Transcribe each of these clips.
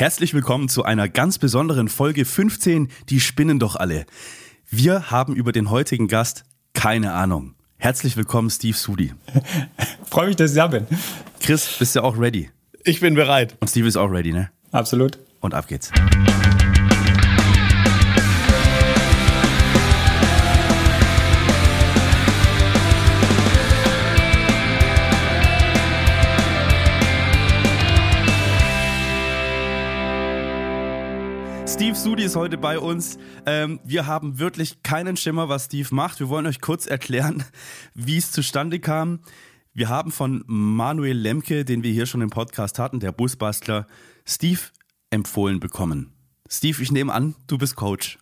Herzlich willkommen zu einer ganz besonderen Folge 15, die spinnen doch alle. Wir haben über den heutigen Gast keine Ahnung. Herzlich willkommen, Steve Sudi. Freue mich, dass ich da bin. Chris, bist du auch ready? Ich bin bereit. Und Steve ist auch ready, ne? Absolut. Und ab geht's. Steve Sudi ist heute bei uns. Ähm, wir haben wirklich keinen Schimmer, was Steve macht. Wir wollen euch kurz erklären, wie es zustande kam. Wir haben von Manuel Lemke, den wir hier schon im Podcast hatten, der Busbastler, Steve empfohlen bekommen. Steve, ich nehme an, du bist Coach.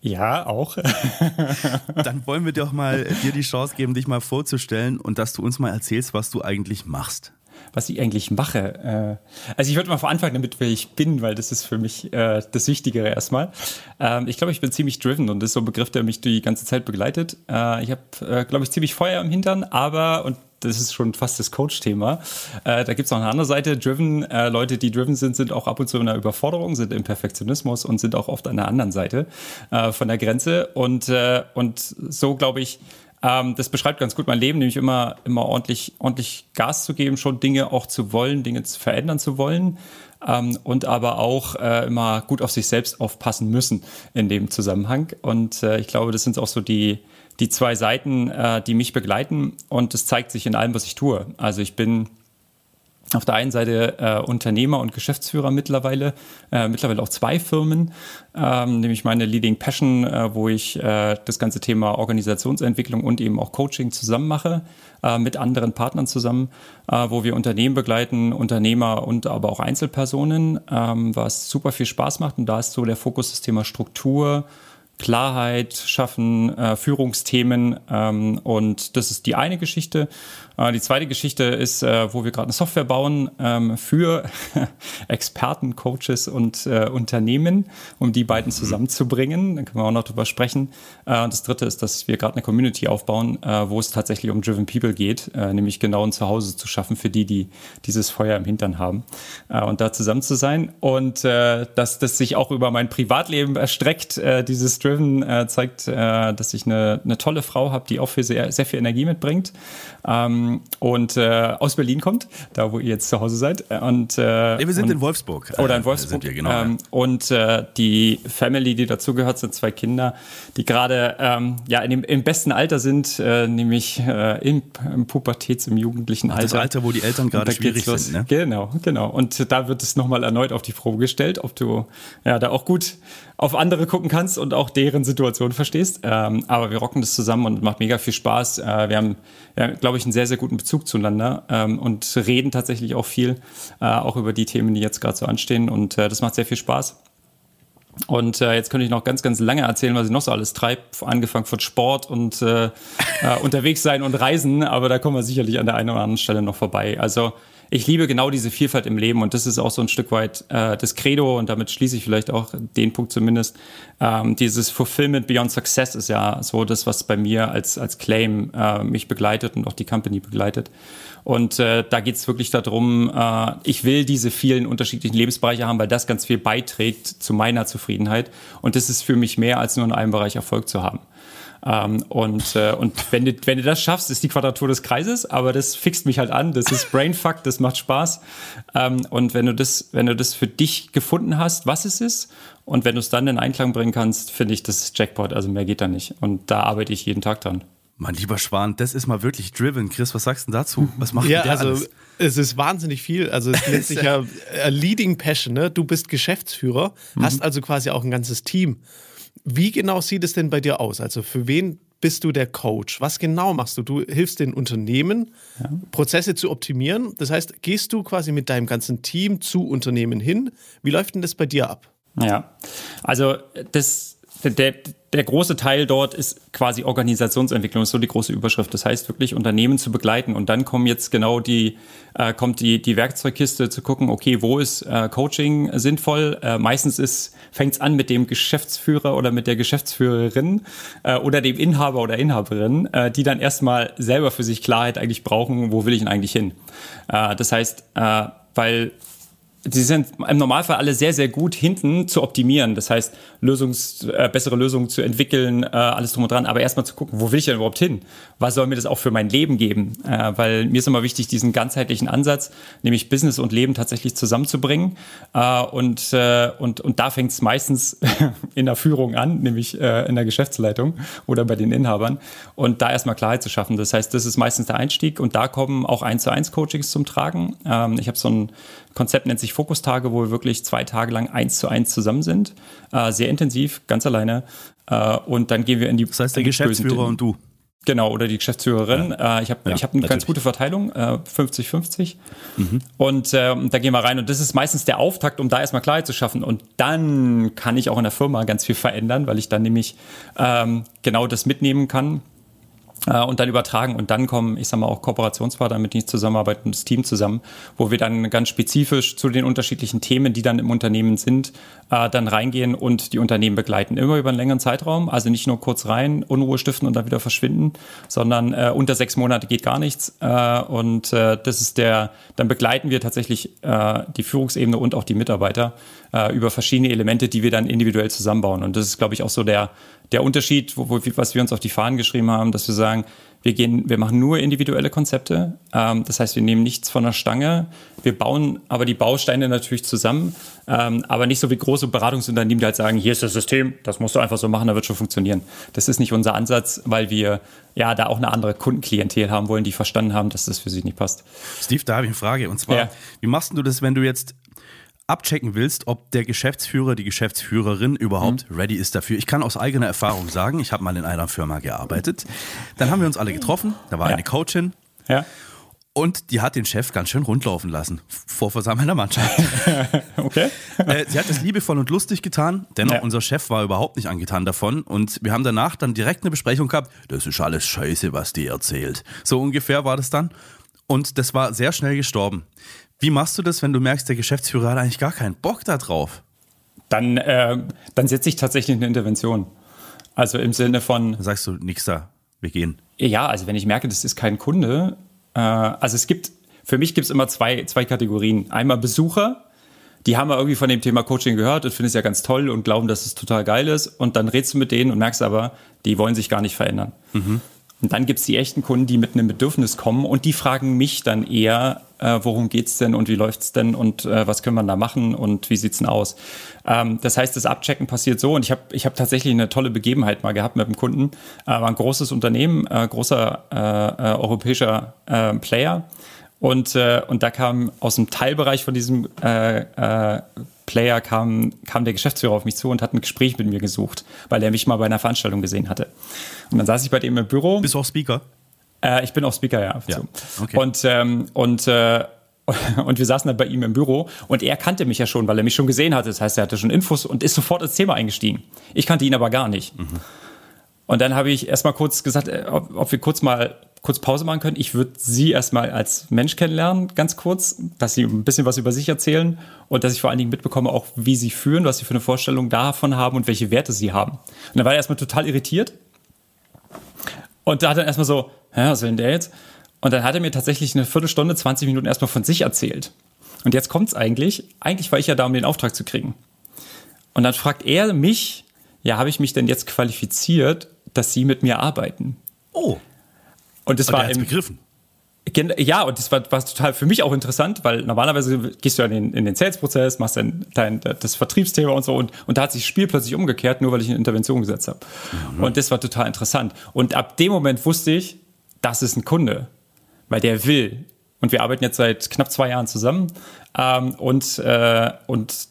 Ja, auch. Dann wollen wir doch mal dir die Chance geben, dich mal vorzustellen und dass du uns mal erzählst, was du eigentlich machst was ich eigentlich mache. Äh, also ich würde mal vor anfangen damit, wer ich bin, weil das ist für mich äh, das Wichtigere erstmal. Ähm, ich glaube, ich bin ziemlich driven und das ist so ein Begriff, der mich die ganze Zeit begleitet. Äh, ich habe, glaube ich, ziemlich Feuer im Hintern, aber, und das ist schon fast das Coach-Thema. Äh, da gibt es noch eine andere Seite. Driven, äh, Leute, die driven sind, sind auch ab und zu in der Überforderung, sind im Perfektionismus und sind auch oft an der anderen Seite äh, von der Grenze. Und, äh, und so, glaube ich, ähm, das beschreibt ganz gut mein Leben, nämlich immer, immer ordentlich, ordentlich Gas zu geben, schon Dinge auch zu wollen, Dinge zu verändern zu wollen. Ähm, und aber auch äh, immer gut auf sich selbst aufpassen müssen in dem Zusammenhang. Und äh, ich glaube, das sind auch so die, die zwei Seiten, äh, die mich begleiten. Und das zeigt sich in allem, was ich tue. Also ich bin auf der einen Seite äh, Unternehmer und Geschäftsführer mittlerweile, äh, mittlerweile auch zwei Firmen, ähm, nämlich meine Leading Passion, äh, wo ich äh, das ganze Thema Organisationsentwicklung und eben auch Coaching zusammen mache, äh, mit anderen Partnern zusammen, äh, wo wir Unternehmen begleiten, Unternehmer und aber auch Einzelpersonen, ähm, was super viel Spaß macht. Und da ist so der Fokus das Thema Struktur, Klarheit schaffen, äh, Führungsthemen ähm, und das ist die eine Geschichte. Äh, die zweite Geschichte ist, äh, wo wir gerade eine Software bauen ähm, für Experten, Coaches und äh, Unternehmen, um die beiden zusammenzubringen. Da können wir auch noch drüber sprechen. Äh, und das dritte ist, dass wir gerade eine Community aufbauen, äh, wo es tatsächlich um Driven People geht, nämlich genau ein Zuhause zu schaffen für die, die dieses Feuer im Hintern haben und da zusammen zu sein. Und dass das sich auch über mein Privatleben erstreckt, dieses Driven Driven äh, zeigt, äh, dass ich eine, eine tolle Frau habe, die auch für sehr, sehr viel Energie mitbringt ähm, und äh, aus Berlin kommt, da wo ihr jetzt zu Hause seid. Und, äh, nee, wir sind und, in Wolfsburg. Oder in äh, Wolfsburg. Wir, genau, ähm. Und äh, die Family, die dazugehört, sind zwei Kinder, die gerade ähm, ja, in dem, im besten Alter sind, äh, nämlich äh, im, im Pubertäts-, im jugendlichen Alter. Das Alter, wo die Eltern gerade schwierig sind. Ne? Genau, genau. Und da wird es nochmal erneut auf die Probe gestellt, ob du ja da auch gut auf andere gucken kannst und auch deren Situation verstehst. Ähm, aber wir rocken das zusammen und macht mega viel Spaß. Äh, wir haben, ja, glaube ich, einen sehr, sehr guten Bezug zueinander ähm, und reden tatsächlich auch viel, äh, auch über die Themen, die jetzt gerade so anstehen. Und äh, das macht sehr viel Spaß. Und äh, jetzt könnte ich noch ganz, ganz lange erzählen, was ich noch so alles treibe, angefangen von Sport und äh, äh, unterwegs sein und Reisen, aber da kommen wir sicherlich an der einen oder anderen Stelle noch vorbei. Also ich liebe genau diese Vielfalt im Leben und das ist auch so ein Stück weit äh, das Credo und damit schließe ich vielleicht auch den Punkt zumindest. Ähm, dieses Fulfillment Beyond Success ist ja so das, was bei mir als, als Claim äh, mich begleitet und auch die Company begleitet. Und äh, da geht es wirklich darum, äh, ich will diese vielen unterschiedlichen Lebensbereiche haben, weil das ganz viel beiträgt zu meiner Zufriedenheit. Und das ist für mich mehr als nur in einem Bereich Erfolg zu haben. Ähm, und äh, und wenn, du, wenn du das schaffst, ist die Quadratur des Kreises, aber das fixt mich halt an. Das ist Brainfuck, das macht Spaß. Ähm, und wenn du das, wenn du das für dich gefunden hast, was es ist, und wenn du es dann in Einklang bringen kannst, finde ich das Jackpot. Also mehr geht da nicht. Und da arbeite ich jeden Tag dran. Mein lieber Schwan, das ist mal wirklich driven. Chris, was sagst du dazu? Was macht ja, der also alles? es ist wahnsinnig viel. Also es nennt sich ja Leading Passion. Ne? Du bist Geschäftsführer, mhm. hast also quasi auch ein ganzes Team. Wie genau sieht es denn bei dir aus? Also für wen bist du der Coach? Was genau machst du? Du hilfst den Unternehmen, ja. Prozesse zu optimieren. Das heißt, gehst du quasi mit deinem ganzen Team zu Unternehmen hin? Wie läuft denn das bei dir ab? Ja, also das der, der große Teil dort ist quasi Organisationsentwicklung, ist so die große Überschrift. Das heißt wirklich Unternehmen zu begleiten und dann kommen jetzt genau die, äh, kommt die, die Werkzeugkiste zu gucken, okay, wo ist äh, Coaching sinnvoll? Äh, meistens ist, fängt es an mit dem Geschäftsführer oder mit der Geschäftsführerin äh, oder dem Inhaber oder Inhaberin, äh, die dann erstmal selber für sich Klarheit eigentlich brauchen, wo will ich denn eigentlich hin? Äh, das heißt, äh, weil sie sind im Normalfall alle sehr, sehr gut hinten zu optimieren. Das heißt, Lösungs, äh, bessere Lösungen zu entwickeln, äh, alles drum und dran. Aber erstmal zu gucken, wo will ich denn überhaupt hin? Was soll mir das auch für mein Leben geben? Äh, weil mir ist immer wichtig, diesen ganzheitlichen Ansatz, nämlich Business und Leben tatsächlich zusammenzubringen. Äh, und, äh, und, und da fängt es meistens in der Führung an, nämlich äh, in der Geschäftsleitung oder bei den Inhabern. Und da erstmal Klarheit zu schaffen. Das heißt, das ist meistens der Einstieg und da kommen auch eins zu eins Coachings zum Tragen. Ähm, ich habe so ein Konzept nennt sich Fokustage, wo wir wirklich zwei Tage lang eins zu eins zusammen sind. Äh, sehr intensiv, ganz alleine. Äh, und dann gehen wir in die. Das heißt, der Geschäftsführer und du. Genau, oder die Geschäftsführerin. Ja. Äh, ich habe ja, ich hab eine ganz gute Verteilung, 50-50. Äh, mhm. Und äh, da gehen wir rein. Und das ist meistens der Auftakt, um da erstmal Klarheit zu schaffen. Und dann kann ich auch in der Firma ganz viel verändern, weil ich dann nämlich ähm, genau das mitnehmen kann und dann übertragen. Und dann kommen, ich sage mal, auch Kooperationspartner, mit denen ich zusammenarbeite das Team zusammen, wo wir dann ganz spezifisch zu den unterschiedlichen Themen, die dann im Unternehmen sind, äh, dann reingehen und die Unternehmen begleiten. Immer über einen längeren Zeitraum, also nicht nur kurz rein, Unruhe stiften und dann wieder verschwinden, sondern äh, unter sechs Monate geht gar nichts. Äh, und äh, das ist der, dann begleiten wir tatsächlich äh, die Führungsebene und auch die Mitarbeiter äh, über verschiedene Elemente, die wir dann individuell zusammenbauen. Und das ist, glaube ich, auch so der, der Unterschied, wo, wo, was wir uns auf die Fahnen geschrieben haben, dass wir sagen, wir gehen, wir machen nur individuelle Konzepte. Ähm, das heißt, wir nehmen nichts von der Stange. Wir bauen aber die Bausteine natürlich zusammen, ähm, aber nicht so wie große Beratungsunternehmen, die halt sagen, hier ist das System, das musst du einfach so machen, da wird schon funktionieren. Das ist nicht unser Ansatz, weil wir ja da auch eine andere Kundenklientel haben wollen, die verstanden haben, dass das für sie nicht passt. Steve, da habe ich eine Frage. Und zwar, ja. wie machst du das, wenn du jetzt abchecken willst, ob der Geschäftsführer, die Geschäftsführerin überhaupt mhm. ready ist dafür. Ich kann aus eigener Erfahrung sagen, ich habe mal in einer Firma gearbeitet. Dann haben wir uns alle getroffen, da war ja. eine Coachin. Ja. Und die hat den Chef ganz schön rundlaufen lassen vor versammelter Mannschaft. okay. Äh, sie hat es liebevoll und lustig getan, dennoch ja. unser Chef war überhaupt nicht angetan davon. Und wir haben danach dann direkt eine Besprechung gehabt. Das ist alles Scheiße, was die erzählt. So ungefähr war das dann. Und das war sehr schnell gestorben. Wie machst du das, wenn du merkst, der Geschäftsführer hat eigentlich gar keinen Bock da drauf? Dann, äh, dann setze ich tatsächlich eine Intervention. Also im Sinne von. Dann sagst du, nix da, wir gehen. Ja, also wenn ich merke, das ist kein Kunde. Äh, also es gibt, für mich gibt es immer zwei, zwei Kategorien. Einmal Besucher, die haben ja irgendwie von dem Thema Coaching gehört und finden es ja ganz toll und glauben, dass es total geil ist. Und dann redest du mit denen und merkst aber, die wollen sich gar nicht verändern. Mhm. Und dann gibt es die echten Kunden, die mit einem Bedürfnis kommen und die fragen mich dann eher, äh, worum geht's denn und wie läuft's denn und äh, was können wir da machen und wie sieht's denn aus? Ähm, das heißt, das Abchecken passiert so und ich habe ich hab tatsächlich eine tolle Begebenheit mal gehabt mit einem Kunden. Äh, war ein großes Unternehmen, äh, großer äh, äh, europäischer äh, Player und, äh, und da kam aus dem Teilbereich von diesem äh, äh, Player kam, kam der Geschäftsführer auf mich zu und hat ein Gespräch mit mir gesucht, weil er mich mal bei einer Veranstaltung gesehen hatte. Und dann saß ich bei dem im Büro. Bist du auch Speaker? Äh, ich bin auch Speaker, ja. ja. Okay. Und, ähm, und, äh, und wir saßen dann bei ihm im Büro und er kannte mich ja schon, weil er mich schon gesehen hatte. Das heißt, er hatte schon Infos und ist sofort ins Thema eingestiegen. Ich kannte ihn aber gar nicht. Mhm. Und dann habe ich erstmal kurz gesagt, äh, ob, ob wir kurz mal kurz Pause machen können. Ich würde Sie erstmal als Mensch kennenlernen, ganz kurz, dass Sie ein bisschen was über sich erzählen und dass ich vor allen Dingen mitbekomme, auch wie Sie führen, was Sie für eine Vorstellung davon haben und welche Werte Sie haben. Und dann war er erstmal total irritiert und da hat er erstmal so, Hä, was will denn der jetzt? Und dann hat er mir tatsächlich eine Viertelstunde, 20 Minuten erstmal von sich erzählt. Und jetzt kommt's eigentlich. Eigentlich war ich ja da, um den Auftrag zu kriegen. Und dann fragt er mich, ja, habe ich mich denn jetzt qualifiziert, dass Sie mit mir arbeiten? Oh. Und das und war im begriffen. Ja, und das war, war total für mich auch interessant, weil normalerweise gehst du ja in den, in den Sales-Prozess, machst dann dein, das Vertriebsthema und so und, und da hat sich das Spiel plötzlich umgekehrt, nur weil ich eine Intervention gesetzt habe. Mhm. Und das war total interessant. Und ab dem Moment wusste ich, das ist ein Kunde, weil der will. Und wir arbeiten jetzt seit knapp zwei Jahren zusammen ähm, und, äh, und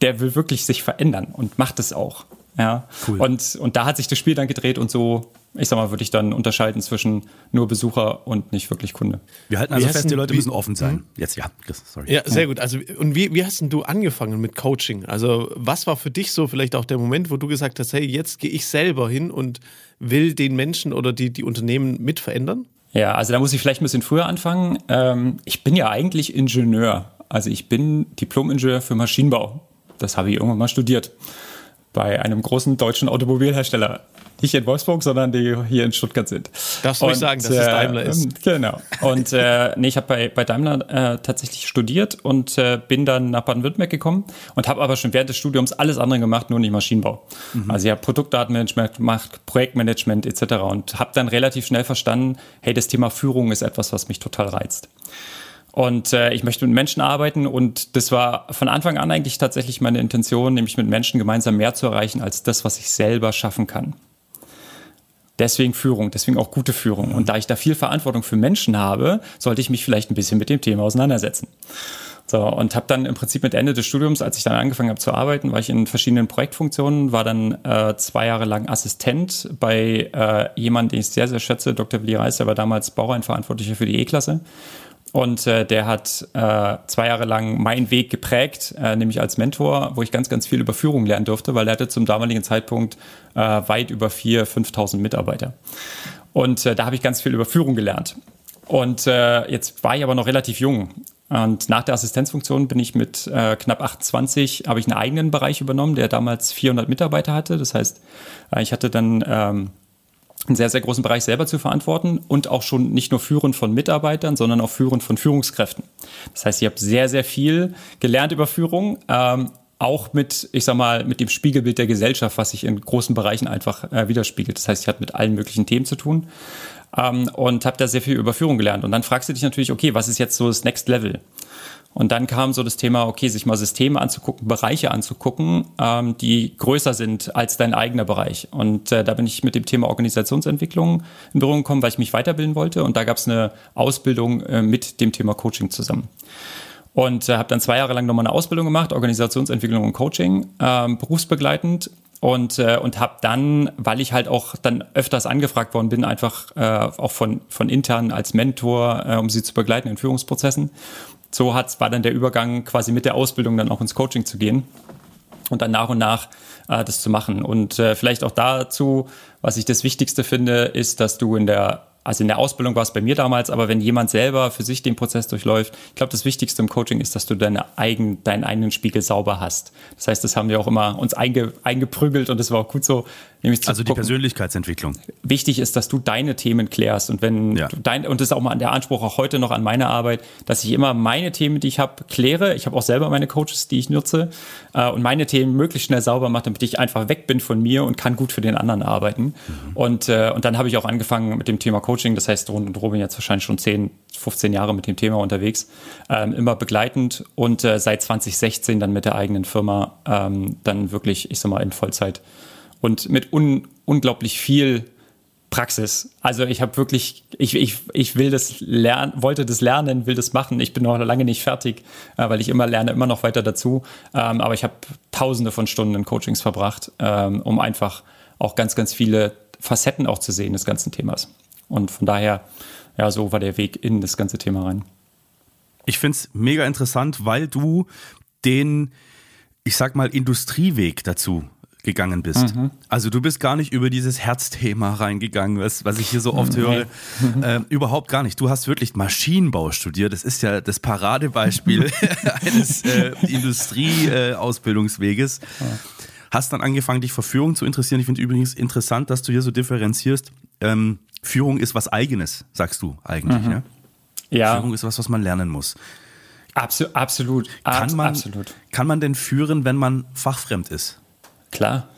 der will wirklich sich verändern und macht es auch. Ja. Cool. Und, und da hat sich das Spiel dann gedreht und so, ich sag mal, würde ich dann unterscheiden zwischen nur Besucher und nicht wirklich Kunde. Wir halten also fest, die Leute müssen offen sein. Mhm. Jetzt ja, Chris, sorry. Ja, sehr gut. Also, und wie, wie hast denn du angefangen mit Coaching? Also, was war für dich so vielleicht auch der Moment, wo du gesagt hast, hey, jetzt gehe ich selber hin und will den Menschen oder die, die Unternehmen mit verändern? Ja, also da muss ich vielleicht ein bisschen früher anfangen. Ähm, ich bin ja eigentlich Ingenieur. Also ich bin Diplom-Ingenieur für Maschinenbau. Das habe ich irgendwann mal studiert bei einem großen deutschen Automobilhersteller. Nicht in Wolfsburg, sondern die hier in Stuttgart sind. Darfst du nicht sagen, dass es Daimler ist? Ähm, genau. Und äh, nee, ich habe bei, bei Daimler äh, tatsächlich studiert und äh, bin dann nach Baden-Württemberg gekommen und habe aber schon während des Studiums alles andere gemacht, nur nicht Maschinenbau. Mhm. Also ich habe Produktdatenmanagement gemacht, Projektmanagement etc. und habe dann relativ schnell verstanden, hey, das Thema Führung ist etwas, was mich total reizt. Und äh, ich möchte mit Menschen arbeiten und das war von Anfang an eigentlich tatsächlich meine Intention, nämlich mit Menschen gemeinsam mehr zu erreichen als das, was ich selber schaffen kann. Deswegen Führung, deswegen auch gute Führung. Und da ich da viel Verantwortung für Menschen habe, sollte ich mich vielleicht ein bisschen mit dem Thema auseinandersetzen. So, und habe dann im Prinzip mit Ende des Studiums, als ich dann angefangen habe zu arbeiten, war ich in verschiedenen Projektfunktionen, war dann äh, zwei Jahre lang Assistent bei äh, jemandem, den ich sehr, sehr schätze, Dr. Willi Reis, der war damals Baureihenverantwortlicher für die E-Klasse. Und äh, der hat äh, zwei Jahre lang meinen Weg geprägt, äh, nämlich als Mentor, wo ich ganz, ganz viel über Führung lernen durfte, weil er hatte zum damaligen Zeitpunkt äh, weit über 4.000, 5.000 Mitarbeiter. Und äh, da habe ich ganz viel über Führung gelernt. Und äh, jetzt war ich aber noch relativ jung. Und nach der Assistenzfunktion bin ich mit äh, knapp 28, habe ich einen eigenen Bereich übernommen, der damals 400 Mitarbeiter hatte. Das heißt, äh, ich hatte dann ähm, einen sehr, sehr großen Bereich selber zu verantworten und auch schon nicht nur führend von Mitarbeitern, sondern auch führend von Führungskräften. Das heißt, ich habe sehr, sehr viel gelernt über Führung, ähm, auch mit, ich sag mal, mit dem Spiegelbild der Gesellschaft, was sich in großen Bereichen einfach äh, widerspiegelt. Das heißt, ich hatte mit allen möglichen Themen zu tun ähm, und habe da sehr viel über Führung gelernt. Und dann fragst du dich natürlich, okay, was ist jetzt so das Next Level? Und dann kam so das Thema, okay, sich mal Systeme anzugucken, Bereiche anzugucken, ähm, die größer sind als dein eigener Bereich. Und äh, da bin ich mit dem Thema Organisationsentwicklung in Berührung gekommen, weil ich mich weiterbilden wollte. Und da gab es eine Ausbildung äh, mit dem Thema Coaching zusammen. Und äh, habe dann zwei Jahre lang nochmal eine Ausbildung gemacht, Organisationsentwicklung und Coaching, ähm, berufsbegleitend und, äh, und habe dann, weil ich halt auch dann öfters angefragt worden bin, einfach äh, auch von, von intern als Mentor, äh, um sie zu begleiten in Führungsprozessen, so hat, war dann der Übergang quasi mit der Ausbildung dann auch ins Coaching zu gehen und dann nach und nach äh, das zu machen. Und äh, vielleicht auch dazu, was ich das Wichtigste finde, ist, dass du in der also in der Ausbildung war es bei mir damals, aber wenn jemand selber für sich den Prozess durchläuft, ich glaube, das Wichtigste im Coaching ist, dass du deine eigen, deinen eigenen Spiegel sauber hast. Das heißt, das haben wir auch immer uns einge, eingeprügelt und das war auch gut so. Nämlich also die gucken. Persönlichkeitsentwicklung. Wichtig ist, dass du deine Themen klärst und wenn ja. dein, und das ist auch mal der Anspruch auch heute noch an meine Arbeit, dass ich immer meine Themen, die ich habe, kläre. Ich habe auch selber meine Coaches, die ich nutze äh, und meine Themen möglichst schnell sauber mache, damit ich einfach weg bin von mir und kann gut für den anderen arbeiten. Mhm. Und, äh, und dann habe ich auch angefangen mit dem Thema Coaching. Das heißt, rund und Robin jetzt wahrscheinlich schon 10, 15 Jahre mit dem Thema unterwegs, ähm, immer begleitend und äh, seit 2016 dann mit der eigenen Firma ähm, dann wirklich, ich sag mal, in Vollzeit und mit un unglaublich viel Praxis. Also ich habe wirklich, ich, ich, ich will das lernen, wollte das lernen, will das machen. Ich bin noch lange nicht fertig, äh, weil ich immer lerne, immer noch weiter dazu. Ähm, aber ich habe tausende von Stunden in Coachings verbracht, ähm, um einfach auch ganz, ganz viele Facetten auch zu sehen des ganzen Themas. Und von daher, ja, so war der Weg in das ganze Thema rein. Ich finde es mega interessant, weil du den, ich sag mal, Industrieweg dazu gegangen bist. Mhm. Also du bist gar nicht über dieses Herzthema reingegangen, was, was ich hier so oft mhm. höre. Äh, überhaupt gar nicht. Du hast wirklich Maschinenbau studiert. Das ist ja das Paradebeispiel eines äh, Industrieausbildungsweges. Äh, hast dann angefangen, dich für Führung zu interessieren. Ich finde übrigens interessant, dass du hier so differenzierst. Ähm, Führung ist was Eigenes, sagst du eigentlich. Mhm. Ja? ja. Führung ist was, was man lernen muss. Absolut. absolut. Kann man, absolut. kann man denn führen, wenn man fachfremd ist? Klar.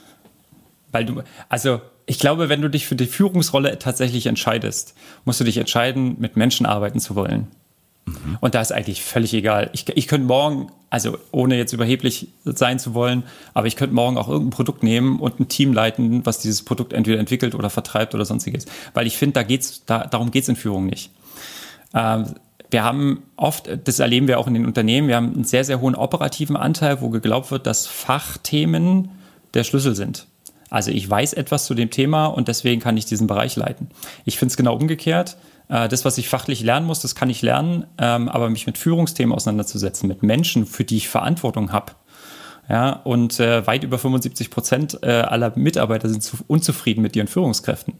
Weil du, also ich glaube, wenn du dich für die Führungsrolle tatsächlich entscheidest, musst du dich entscheiden, mit Menschen arbeiten zu wollen. Mhm. Und da ist eigentlich völlig egal. Ich, ich könnte morgen, also ohne jetzt überheblich sein zu wollen, aber ich könnte morgen auch irgendein Produkt nehmen und ein Team leiten, was dieses Produkt entweder entwickelt oder vertreibt oder sonstiges. Weil ich finde, da geht's, da, darum geht es in Führung nicht. Ähm, wir haben oft, das erleben wir auch in den Unternehmen, wir haben einen sehr, sehr hohen operativen Anteil, wo geglaubt wird, dass Fachthemen der Schlüssel sind. Also ich weiß etwas zu dem Thema und deswegen kann ich diesen Bereich leiten. Ich finde es genau umgekehrt. Äh, das, was ich fachlich lernen muss, das kann ich lernen, ähm, aber mich mit Führungsthemen auseinanderzusetzen, mit Menschen, für die ich Verantwortung habe. Ja, und äh, weit über 75 Prozent äh, aller Mitarbeiter sind unzufrieden mit ihren Führungskräften.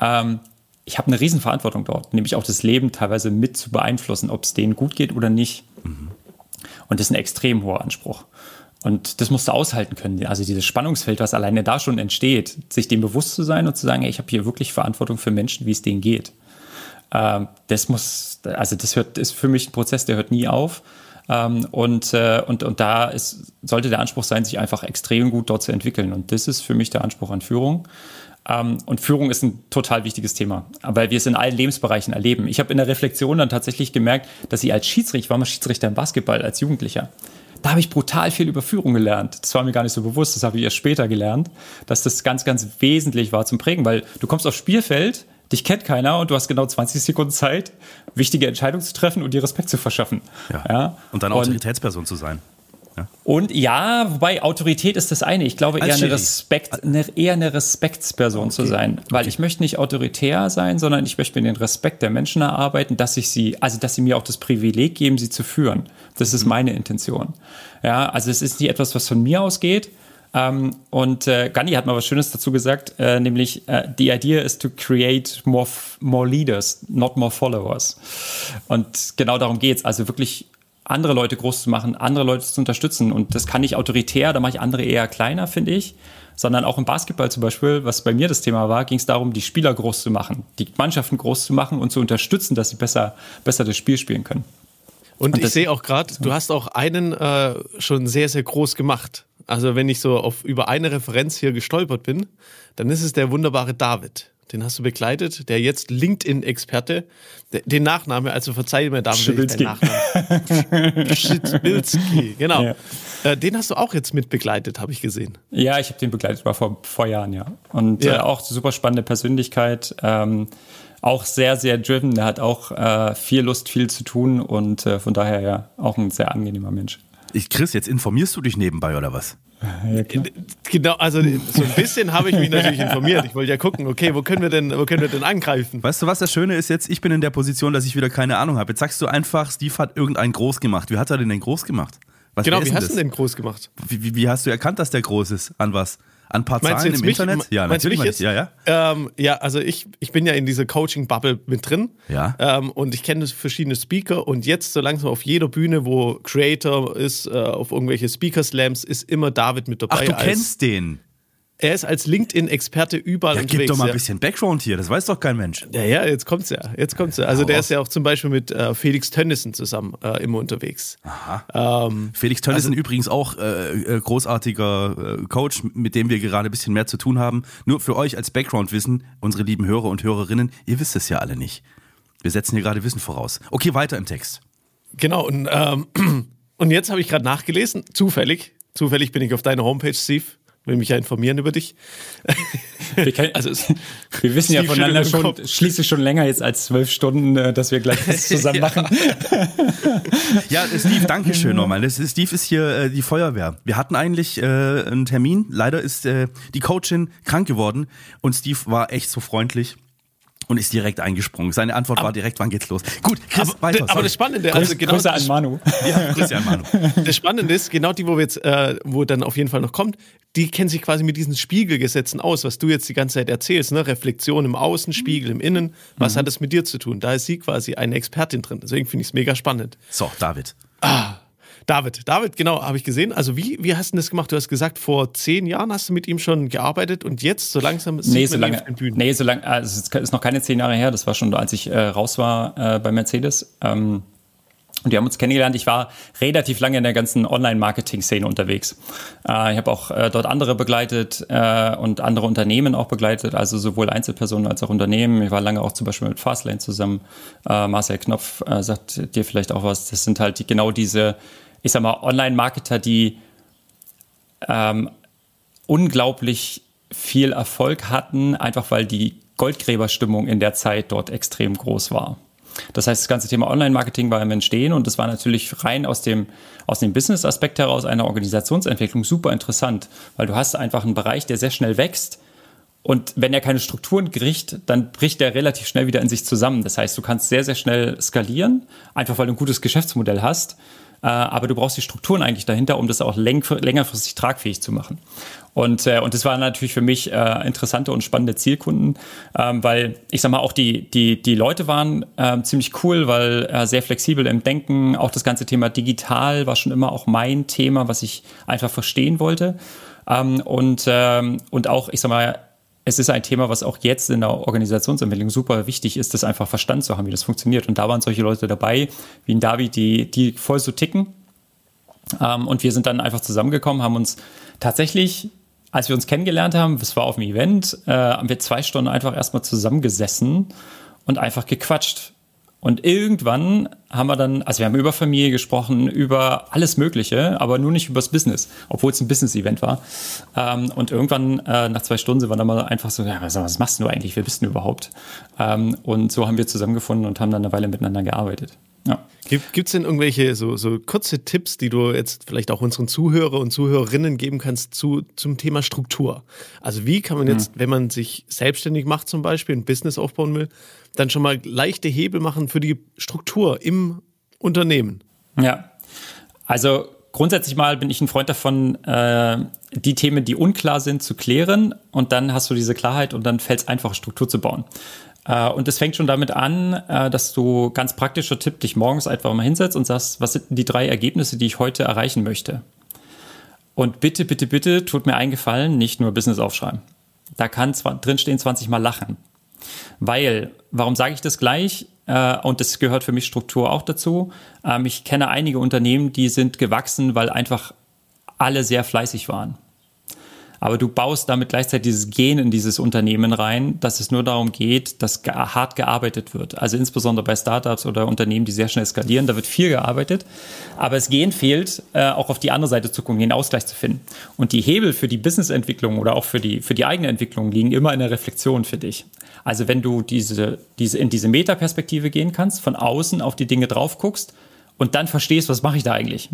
Ähm, ich habe eine Riesenverantwortung dort, nämlich auch das Leben teilweise mit zu beeinflussen, ob es denen gut geht oder nicht. Mhm. Und das ist ein extrem hoher Anspruch. Und das musst du aushalten können. Also dieses Spannungsfeld, was alleine da schon entsteht, sich dem bewusst zu sein und zu sagen, ey, ich habe hier wirklich Verantwortung für Menschen, wie es denen geht. Ähm, das muss, also das hört, ist für mich ein Prozess, der hört nie auf. Ähm, und, äh, und, und da ist, sollte der Anspruch sein, sich einfach extrem gut dort zu entwickeln. Und das ist für mich der Anspruch an Führung. Ähm, und Führung ist ein total wichtiges Thema, weil wir es in allen Lebensbereichen erleben. Ich habe in der Reflexion dann tatsächlich gemerkt, dass ich als Schiedsrichter, ich war mal Schiedsrichter im Basketball als Jugendlicher, da habe ich brutal viel über Führung gelernt. Das war mir gar nicht so bewusst, das habe ich erst später gelernt, dass das ganz, ganz wesentlich war zum Prägen, weil du kommst aufs Spielfeld, dich kennt keiner und du hast genau 20 Sekunden Zeit, wichtige Entscheidungen zu treffen und dir Respekt zu verschaffen. Ja. ja? Und dann Autoritätsperson zu sein. Ja. Und ja, wobei Autorität ist das eine. Ich glaube eher eine, Respekt, eine, eher eine Respektsperson okay. zu sein. Weil okay. ich möchte nicht autoritär sein, sondern ich möchte mir den Respekt der Menschen erarbeiten, dass ich sie, also dass sie mir auch das Privileg geben, sie zu führen. Das ist mhm. meine Intention. Ja, also es ist nicht etwas, was von mir ausgeht, ähm, und äh, Gandhi hat mal was Schönes dazu gesagt, äh, nämlich äh, the idea is to create more, more leaders, not more followers. Und genau darum geht's. Also wirklich andere Leute groß zu machen, andere Leute zu unterstützen. Und das kann nicht autoritär, da mache ich andere eher kleiner, finde ich. Sondern auch im Basketball zum Beispiel, was bei mir das Thema war, ging es darum, die Spieler groß zu machen, die Mannschaften groß zu machen und zu unterstützen, dass sie besser, besser das Spiel spielen können. Und, und ich sehe auch gerade, du hast auch einen äh, schon sehr, sehr groß gemacht. Also wenn ich so auf über eine Referenz hier gestolpert bin, dann ist es der wunderbare David den hast du begleitet, der jetzt LinkedIn-Experte, den Nachname, also verzeih mir, David, Schibilski. Nachnamen. Schibilski, genau. Ja. Äh, den hast du auch jetzt mit begleitet, habe ich gesehen. Ja, ich habe den begleitet, war vor, vor Jahren, ja. Und ja. Äh, auch super spannende Persönlichkeit. Ähm, auch sehr, sehr driven. Er hat auch äh, viel Lust, viel zu tun und äh, von daher ja auch ein sehr angenehmer Mensch. Ich, Chris, jetzt informierst du dich nebenbei oder was? Ja, genau, also so ein bisschen habe ich mich natürlich informiert. Ich wollte ja gucken, okay, wo können wir denn, wo können wir denn angreifen? Weißt du, was das Schöne ist jetzt? Ich bin in der Position, dass ich wieder keine Ahnung habe. Jetzt sagst du einfach, Steve hat irgendeinen groß gemacht. Wie hat er den denn groß gemacht? Was genau, wie hast du den groß gemacht? Wie, wie, wie, hast du erkannt, dass der groß ist? An was? An ein paar meinst Zahlen im mich, Internet? Ja, natürlich. Mich jetzt? Ja, ja. Ähm, ja, also ich, ich bin ja in dieser Coaching-Bubble mit drin. Ja. Ähm, und ich kenne verschiedene Speaker und jetzt so langsam auf jeder Bühne, wo Creator ist, äh, auf irgendwelche Speaker-Slams, ist immer David mit dabei. Ach, du kennst den? Er ist als LinkedIn-Experte überall ja, unterwegs. Gib doch mal ein bisschen Background hier, das weiß doch kein Mensch. Ja, ja, jetzt kommt's ja. Jetzt kommt's ja. Also, Hau der raus. ist ja auch zum Beispiel mit äh, Felix Tönnissen zusammen äh, immer unterwegs. Aha. Ähm, Felix Tönnissen also, übrigens auch äh, äh, großartiger äh, Coach, mit dem wir gerade ein bisschen mehr zu tun haben. Nur für euch als Background-Wissen, unsere lieben Hörer und Hörerinnen, ihr wisst es ja alle nicht. Wir setzen hier gerade Wissen voraus. Okay, weiter im Text. Genau, und, ähm, und jetzt habe ich gerade nachgelesen, zufällig, zufällig bin ich auf deiner Homepage, Steve, will mich ja informieren über dich. Wir, können, also, wir wissen ja voneinander schon, schließlich schon länger jetzt als zwölf Stunden, äh, dass wir gleich was zusammen machen. ja, Steve, danke schön nochmal. Steve ist hier äh, die Feuerwehr. Wir hatten eigentlich äh, einen Termin. Leider ist äh, die Coachin krank geworden und Steve war echt so freundlich und ist direkt eingesprungen. Seine Antwort aber, war direkt, wann geht's los? Gut, Chris, aber, weiter. Aber das Spannende, also genau, Grüße an Manu. Ja, Grüße an Manu. Das Spannende ist, genau die, wo wir jetzt, äh, wo dann auf jeden Fall noch kommt, die kennen sich quasi mit diesen Spiegelgesetzen aus, was du jetzt die ganze Zeit erzählst, ne? Reflexion im Außen, Spiegel im Innen. Was mhm. hat das mit dir zu tun? Da ist sie quasi eine Expertin drin. Deswegen finde ich es mega spannend. So, David. Ah. David, David, genau, habe ich gesehen. Also wie, wie hast du das gemacht? Du hast gesagt, vor zehn Jahren hast du mit ihm schon gearbeitet und jetzt so langsam nee, so lange, Nee, so lange, also es ist noch keine zehn Jahre her, das war schon, als ich äh, raus war äh, bei Mercedes. Ähm, und wir haben uns kennengelernt. Ich war relativ lange in der ganzen Online-Marketing-Szene unterwegs. Äh, ich habe auch äh, dort andere begleitet äh, und andere Unternehmen auch begleitet, also sowohl Einzelpersonen als auch Unternehmen. Ich war lange auch zum Beispiel mit Fastlane zusammen. Äh, Marcel Knopf äh, sagt dir vielleicht auch was. Das sind halt die, genau diese ich sag mal, Online-Marketer, die ähm, unglaublich viel Erfolg hatten, einfach weil die Goldgräberstimmung in der Zeit dort extrem groß war. Das heißt, das ganze Thema Online-Marketing war im Entstehen und das war natürlich rein aus dem, aus dem Business-Aspekt heraus einer Organisationsentwicklung super interessant, weil du hast einfach einen Bereich, der sehr schnell wächst und wenn er keine Strukturen kriegt, dann bricht er relativ schnell wieder in sich zusammen. Das heißt, du kannst sehr, sehr schnell skalieren, einfach weil du ein gutes Geschäftsmodell hast aber du brauchst die Strukturen eigentlich dahinter, um das auch längerfristig tragfähig zu machen. Und, äh, und das waren natürlich für mich äh, interessante und spannende Zielkunden, ähm, weil ich sag mal, auch die, die, die Leute waren äh, ziemlich cool, weil äh, sehr flexibel im Denken. Auch das ganze Thema digital war schon immer auch mein Thema, was ich einfach verstehen wollte. Ähm, und, ähm, und auch, ich sag mal, es ist ein Thema, was auch jetzt in der Organisationsentwicklung super wichtig ist, das einfach verstanden zu haben, wie das funktioniert. Und da waren solche Leute dabei, wie ein David, die, die voll so ticken. Ähm, und wir sind dann einfach zusammengekommen, haben uns tatsächlich als wir uns kennengelernt haben, es war auf dem Event, äh, haben wir zwei Stunden einfach erstmal zusammengesessen und einfach gequatscht. Und irgendwann haben wir dann, also wir haben über Familie gesprochen, über alles Mögliche, aber nur nicht übers Business, obwohl es ein Business-Event war. Ähm, und irgendwann, äh, nach zwei Stunden, sind wir dann mal einfach so, ja, was machst du eigentlich? Wer bist du überhaupt? Ähm, und so haben wir zusammengefunden und haben dann eine Weile miteinander gearbeitet. Ja. Gibt es denn irgendwelche so, so kurze Tipps, die du jetzt vielleicht auch unseren Zuhörer und Zuhörerinnen geben kannst zu, zum Thema Struktur? Also wie kann man jetzt, mhm. wenn man sich selbstständig macht zum Beispiel, ein Business aufbauen will, dann schon mal leichte Hebel machen für die Struktur im Unternehmen? Ja, also grundsätzlich mal bin ich ein Freund davon, äh, die Themen, die unklar sind, zu klären und dann hast du diese Klarheit und dann fällt es einfach, Struktur zu bauen. Äh, und es fängt schon damit an, äh, dass du ganz praktischer Tipp dich morgens einfach mal hinsetzt und sagst, was sind die drei Ergebnisse, die ich heute erreichen möchte? Und bitte, bitte, bitte tut mir eingefallen, nicht nur Business aufschreiben. Da kann drinstehen 20 Mal lachen. Weil, warum sage ich das gleich? Äh, und das gehört für mich Struktur auch dazu. Ähm, ich kenne einige Unternehmen, die sind gewachsen, weil einfach alle sehr fleißig waren aber du baust damit gleichzeitig dieses Gen in dieses Unternehmen rein, dass es nur darum geht, dass hart gearbeitet wird. Also insbesondere bei Startups oder Unternehmen, die sehr schnell skalieren, da wird viel gearbeitet, aber das Gen fehlt, äh, auch auf die andere Seite zu gucken, den Ausgleich zu finden. Und die Hebel für die Businessentwicklung oder auch für die, für die eigene Entwicklung liegen immer in der Reflexion für dich. Also wenn du diese, diese, in diese Metaperspektive gehen kannst, von außen auf die Dinge drauf guckst und dann verstehst, was mache ich da eigentlich?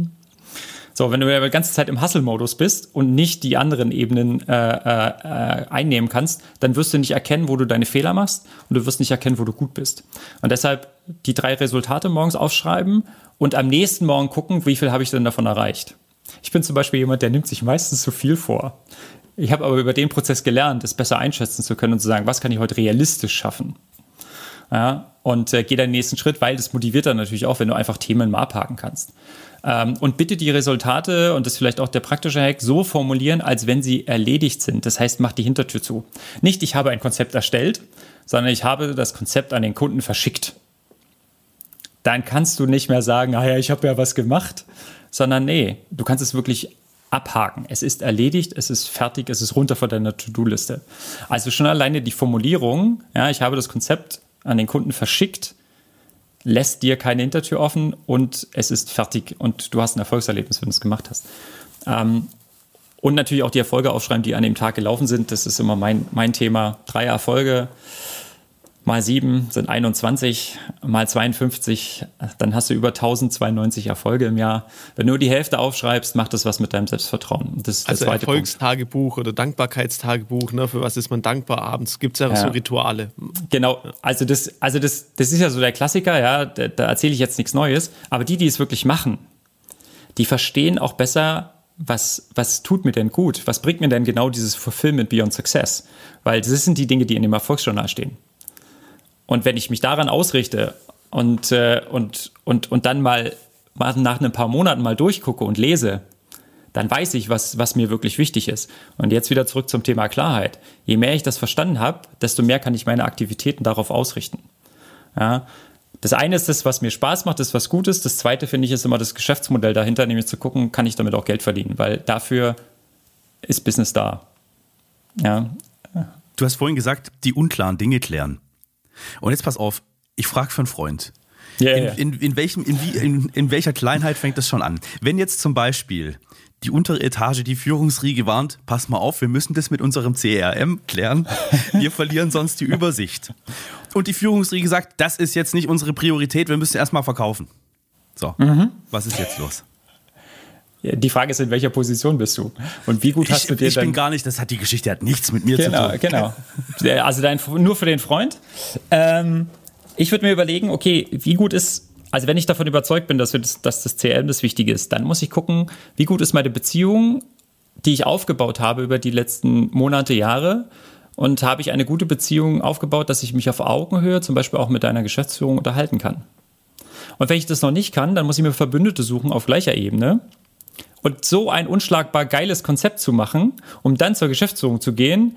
So, wenn du ja die ganze Zeit im Hustle-Modus bist und nicht die anderen Ebenen äh, äh, einnehmen kannst, dann wirst du nicht erkennen, wo du deine Fehler machst und du wirst nicht erkennen, wo du gut bist. Und deshalb die drei Resultate morgens aufschreiben und am nächsten Morgen gucken, wie viel habe ich denn davon erreicht. Ich bin zum Beispiel jemand, der nimmt sich meistens zu viel vor. Ich habe aber über den Prozess gelernt, es besser einschätzen zu können und zu sagen, was kann ich heute realistisch schaffen. Ja, und äh, geh den nächsten Schritt, weil das motiviert dann natürlich auch, wenn du einfach Themen mal abhaken kannst. Ähm, und bitte die Resultate, und das ist vielleicht auch der praktische Hack, so formulieren, als wenn sie erledigt sind. Das heißt, mach die Hintertür zu. Nicht, ich habe ein Konzept erstellt, sondern ich habe das Konzept an den Kunden verschickt. Dann kannst du nicht mehr sagen, ah ja, ich habe ja was gemacht, sondern nee, du kannst es wirklich abhaken. Es ist erledigt, es ist fertig, es ist runter von deiner To-Do-Liste. Also schon alleine die Formulierung, ja, ich habe das Konzept an den Kunden verschickt, lässt dir keine Hintertür offen und es ist fertig und du hast ein Erfolgserlebnis, wenn du es gemacht hast. Ähm, und natürlich auch die Erfolge aufschreiben, die an dem Tag gelaufen sind. Das ist immer mein, mein Thema. Drei Erfolge, mal sieben sind 21, mal 52, dann hast du über 1092 Erfolge im Jahr. Wenn du nur die Hälfte aufschreibst, macht das was mit deinem Selbstvertrauen. Das ist also der zweite Erfolgstagebuch Punkt. oder Dankbarkeitstagebuch, ne? für was ist man dankbar abends? Gibt es ja, ja, so Rituale. Genau, also das, also das, das ist ja so der Klassiker, ja, da, da erzähle ich jetzt nichts Neues, aber die, die es wirklich machen, die verstehen auch besser, was, was tut mir denn gut? Was bringt mir denn genau dieses Fulfillment Beyond Success? Weil das sind die Dinge, die in dem Erfolgsjournal stehen. Und wenn ich mich daran ausrichte und, äh, und, und, und dann mal, nach ein paar Monaten mal durchgucke und lese, dann weiß ich, was, was mir wirklich wichtig ist. Und jetzt wieder zurück zum Thema Klarheit. Je mehr ich das verstanden habe, desto mehr kann ich meine Aktivitäten darauf ausrichten. Ja? Das eine ist das, was mir Spaß macht, das was gut ist. Das zweite finde ich ist immer das Geschäftsmodell dahinter, nämlich zu gucken, kann ich damit auch Geld verdienen, weil dafür ist Business da. Ja. Du hast vorhin gesagt, die unklaren Dinge klären. Und jetzt pass auf, ich frage für einen Freund. Ja, in, in, in, welchem, in, wie, in, in welcher Kleinheit fängt das schon an? Wenn jetzt zum Beispiel die untere Etage, die Führungsriege warnt, pass mal auf, wir müssen das mit unserem CRM klären. Wir verlieren sonst die Übersicht. Und die Führungsriege sagt, das ist jetzt nicht unsere Priorität, wir müssen erstmal verkaufen. So, mhm. was ist jetzt los? Die Frage ist, in welcher Position bist du? Und wie gut ich, hast du dir Ich bin gar nicht, das hat die Geschichte hat nichts mit mir genau, zu tun. Genau, genau. Also dein, nur für den Freund. Ähm, ich würde mir überlegen, okay, wie gut ist Also wenn ich davon überzeugt bin, dass, das, dass das CRM das Wichtige ist, dann muss ich gucken, wie gut ist meine Beziehung, die ich aufgebaut habe über die letzten Monate, Jahre. Und habe ich eine gute Beziehung aufgebaut, dass ich mich auf Augenhöhe zum Beispiel auch mit deiner Geschäftsführung unterhalten kann. Und wenn ich das noch nicht kann, dann muss ich mir Verbündete suchen auf gleicher Ebene. Und so ein unschlagbar geiles Konzept zu machen, um dann zur Geschäftsführung zu gehen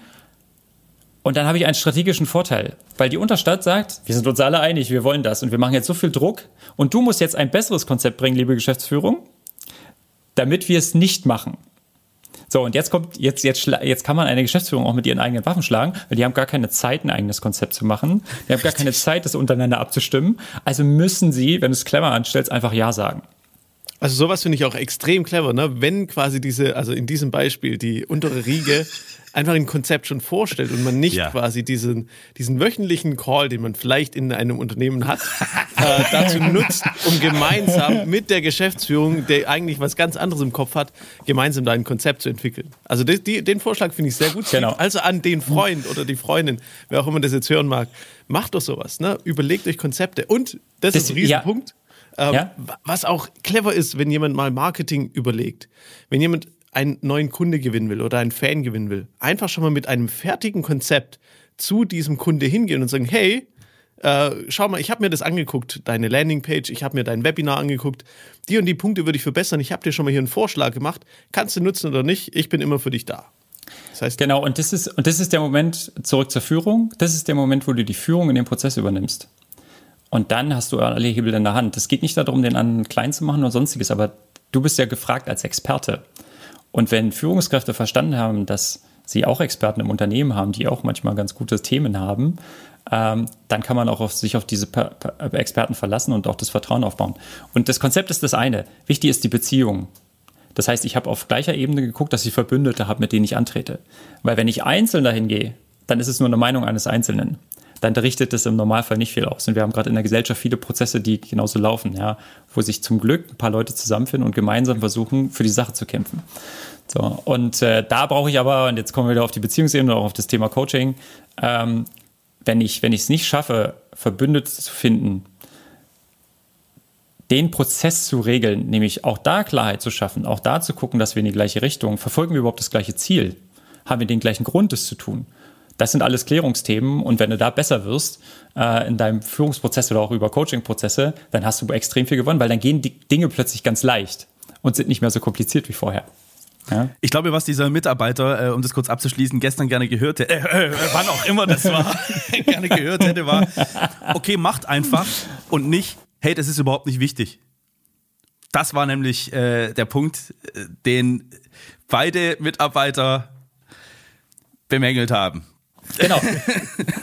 und dann habe ich einen strategischen Vorteil, weil die Unterstadt sagt, wir sind uns alle einig, wir wollen das und wir machen jetzt so viel Druck und du musst jetzt ein besseres Konzept bringen, liebe Geschäftsführung, damit wir es nicht machen. So, und jetzt kommt, jetzt, jetzt, jetzt kann man eine Geschäftsführung auch mit ihren eigenen Waffen schlagen, weil die haben gar keine Zeit, ein eigenes Konzept zu machen. Die haben gar keine Zeit, das untereinander abzustimmen. Also müssen sie, wenn du es clever anstellst, einfach Ja sagen. Also sowas finde ich auch extrem clever, ne? Wenn quasi diese, also in diesem Beispiel die untere Riege einfach ein Konzept schon vorstellt und man nicht ja. quasi diesen, diesen wöchentlichen Call, den man vielleicht in einem Unternehmen hat, äh, dazu nutzt, um gemeinsam mit der Geschäftsführung, der eigentlich was ganz anderes im Kopf hat, gemeinsam da ein Konzept zu entwickeln. Also die, die, den Vorschlag finde ich sehr gut. Genau. Also an den Freund oder die Freundin, wer auch immer das jetzt hören mag, macht doch sowas. Ne? Überlegt euch Konzepte. Und das, das ist ein Riesenpunkt. Ja. Ähm, ja? Was auch clever ist, wenn jemand mal Marketing überlegt. Wenn jemand einen neuen Kunde gewinnen will oder einen Fan gewinnen will, einfach schon mal mit einem fertigen Konzept zu diesem Kunde hingehen und sagen, hey, äh, schau mal, ich habe mir das angeguckt, deine Landingpage, ich habe mir dein Webinar angeguckt, die und die Punkte würde ich verbessern, ich habe dir schon mal hier einen Vorschlag gemacht, kannst du nutzen oder nicht, ich bin immer für dich da. Das heißt, genau, und das ist, und das ist der Moment zurück zur Führung, das ist der Moment, wo du die Führung in dem Prozess übernimmst. Und dann hast du alle Hebel in der Hand. Es geht nicht darum, den anderen klein zu machen oder sonstiges, aber du bist ja gefragt als Experte. Und wenn Führungskräfte verstanden haben, dass sie auch Experten im Unternehmen haben, die auch manchmal ganz gute Themen haben, ähm, dann kann man auch auf sich auf diese per per Experten verlassen und auch das Vertrauen aufbauen. Und das Konzept ist das eine. Wichtig ist die Beziehung. Das heißt, ich habe auf gleicher Ebene geguckt, dass ich Verbündete habe, mit denen ich antrete. Weil wenn ich einzeln dahin gehe, dann ist es nur eine Meinung eines Einzelnen dann richtet es im Normalfall nicht viel aus. Und wir haben gerade in der Gesellschaft viele Prozesse, die genauso laufen, ja, wo sich zum Glück ein paar Leute zusammenfinden und gemeinsam versuchen, für die Sache zu kämpfen. So, und äh, da brauche ich aber, und jetzt kommen wir wieder auf die Beziehungsebene, auch auf das Thema Coaching, ähm, wenn ich wenn ich es nicht schaffe, Verbündete zu finden, den Prozess zu regeln, nämlich auch da Klarheit zu schaffen, auch da zu gucken, dass wir in die gleiche Richtung, verfolgen wir überhaupt das gleiche Ziel? Haben wir den gleichen Grund, das zu tun? Das sind alles Klärungsthemen und wenn du da besser wirst äh, in deinem Führungsprozess oder auch über Coachingprozesse, dann hast du extrem viel gewonnen, weil dann gehen die Dinge plötzlich ganz leicht und sind nicht mehr so kompliziert wie vorher. Ja? Ich glaube, was dieser Mitarbeiter, äh, um das kurz abzuschließen, gestern gerne gehört hätte, äh, äh, wann auch immer das war, gerne gehört hätte, war, okay, macht einfach und nicht, hey, das ist überhaupt nicht wichtig. Das war nämlich äh, der Punkt, äh, den beide Mitarbeiter bemängelt haben. Genau.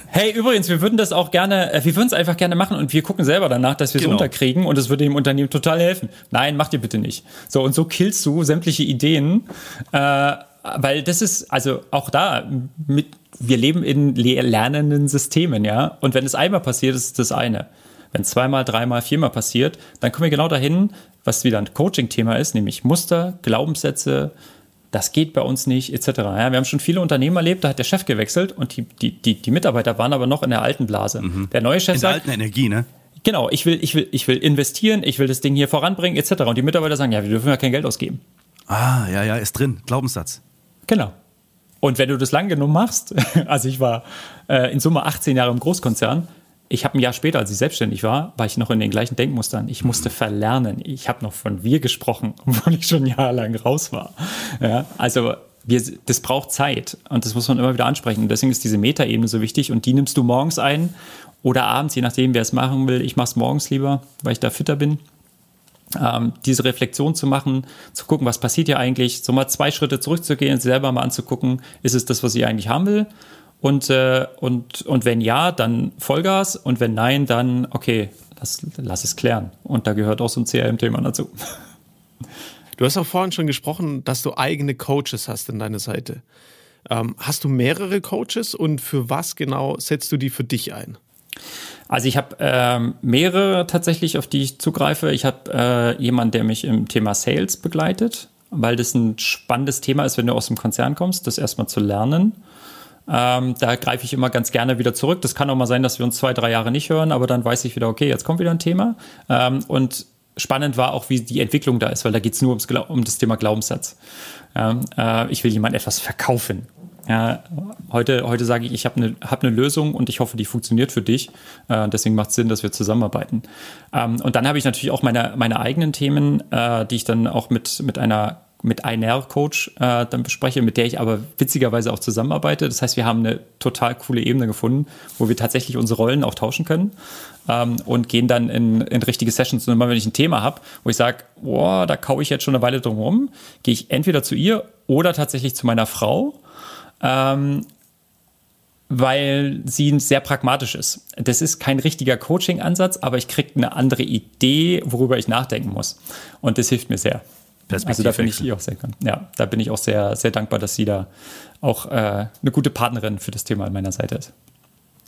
Hey, übrigens, wir würden das auch gerne, äh, wir würden es einfach gerne machen und wir gucken selber danach, dass wir es genau. unterkriegen und es würde dem Unternehmen total helfen. Nein, mach dir bitte nicht. So, und so killst du sämtliche Ideen, äh, weil das ist, also auch da, mit, wir leben in lernenden Systemen, ja. Und wenn es einmal passiert, ist das eine. Wenn es zweimal, dreimal, viermal passiert, dann kommen wir genau dahin, was wieder ein Coaching-Thema ist, nämlich Muster, Glaubenssätze, das geht bei uns nicht, etc. Ja, wir haben schon viele Unternehmen erlebt, da hat der Chef gewechselt und die, die, die, die Mitarbeiter waren aber noch in der alten Blase. Mhm. Der neue Chef in der sagt, alten Energie, ne? Genau, ich will, ich will, ich will investieren, ich will das Ding hier voranbringen, etc. Und die Mitarbeiter sagen, ja, wir dürfen ja kein Geld ausgeben. Ah, ja, ja, ist drin, Glaubenssatz. Genau. Und wenn du das lang genug machst, also ich war äh, in Summe 18 Jahre im Großkonzern, ich habe ein Jahr später, als ich selbstständig war, war ich noch in den gleichen Denkmustern. Ich musste verlernen. Ich habe noch von wir gesprochen, obwohl ich schon jahrelang raus war. Ja, also wir, das braucht Zeit und das muss man immer wieder ansprechen. Und deswegen ist diese Metaebene so wichtig und die nimmst du morgens ein oder abends, je nachdem, wer es machen will. Ich mache es morgens lieber, weil ich da fitter bin. Ähm, diese Reflexion zu machen, zu gucken, was passiert hier eigentlich, so mal zwei Schritte zurückzugehen, selber mal anzugucken, ist es das, was ich eigentlich haben will? Und, äh, und, und wenn ja, dann Vollgas und wenn nein, dann okay, lass, lass es klären. Und da gehört auch so ein CRM-Thema dazu. Du hast auch vorhin schon gesprochen, dass du eigene Coaches hast in deiner Seite. Ähm, hast du mehrere Coaches und für was genau setzt du die für dich ein? Also ich habe ähm, mehrere tatsächlich, auf die ich zugreife. Ich habe äh, jemanden, der mich im Thema Sales begleitet, weil das ein spannendes Thema ist, wenn du aus dem Konzern kommst, das erstmal zu lernen Ähm, da greife ich immer ganz gerne wieder zurück. Das kann auch mal sein, dass wir uns zwei, drei Jahre nicht hören, aber dann weiß ich wieder, okay, jetzt kommt wieder ein Thema. Ähm, und spannend war auch, wie die Entwicklung da ist, weil da geht es nur ums, um das Thema Glaubenssatz. Ja, äh, ich will jemand etwas verkaufen. Ja, heute, heute sage ich, ich habe eine hab ne Lösung und ich hoffe, die funktioniert für dich. Äh, deswegen macht es Sinn, dass wir zusammenarbeiten. Ähm, und dann habe ich natürlich auch meine, meine eigenen Themen, äh, die ich dann auch mit, mit einer mit einer Coach äh, dann bespreche, mit der ich aber witzigerweise auch zusammenarbeite. Das heißt, wir haben eine total coole Ebene gefunden, wo wir tatsächlich unsere Rollen auch tauschen können ähm, und gehen dann in, in richtige Sessions. Und immer wenn ich ein Thema habe, wo ich sage, boah, da kaue ich jetzt schon eine Weile drum rum, gehe ich entweder zu ihr oder tatsächlich zu meiner Frau. Ähm, weil sie sehr pragmatisch ist. Das ist kein richtiger Coaching-Ansatz, aber ich kriege eine andere Idee, worüber ich nachdenken muss. Und das hilft mir sehr. Also da bin ich auch sehr, ja, da bin ich auch sehr, sehr dankbar, dass sie da auch äh, eine gute Partnerin für das Thema an meiner Seite ist.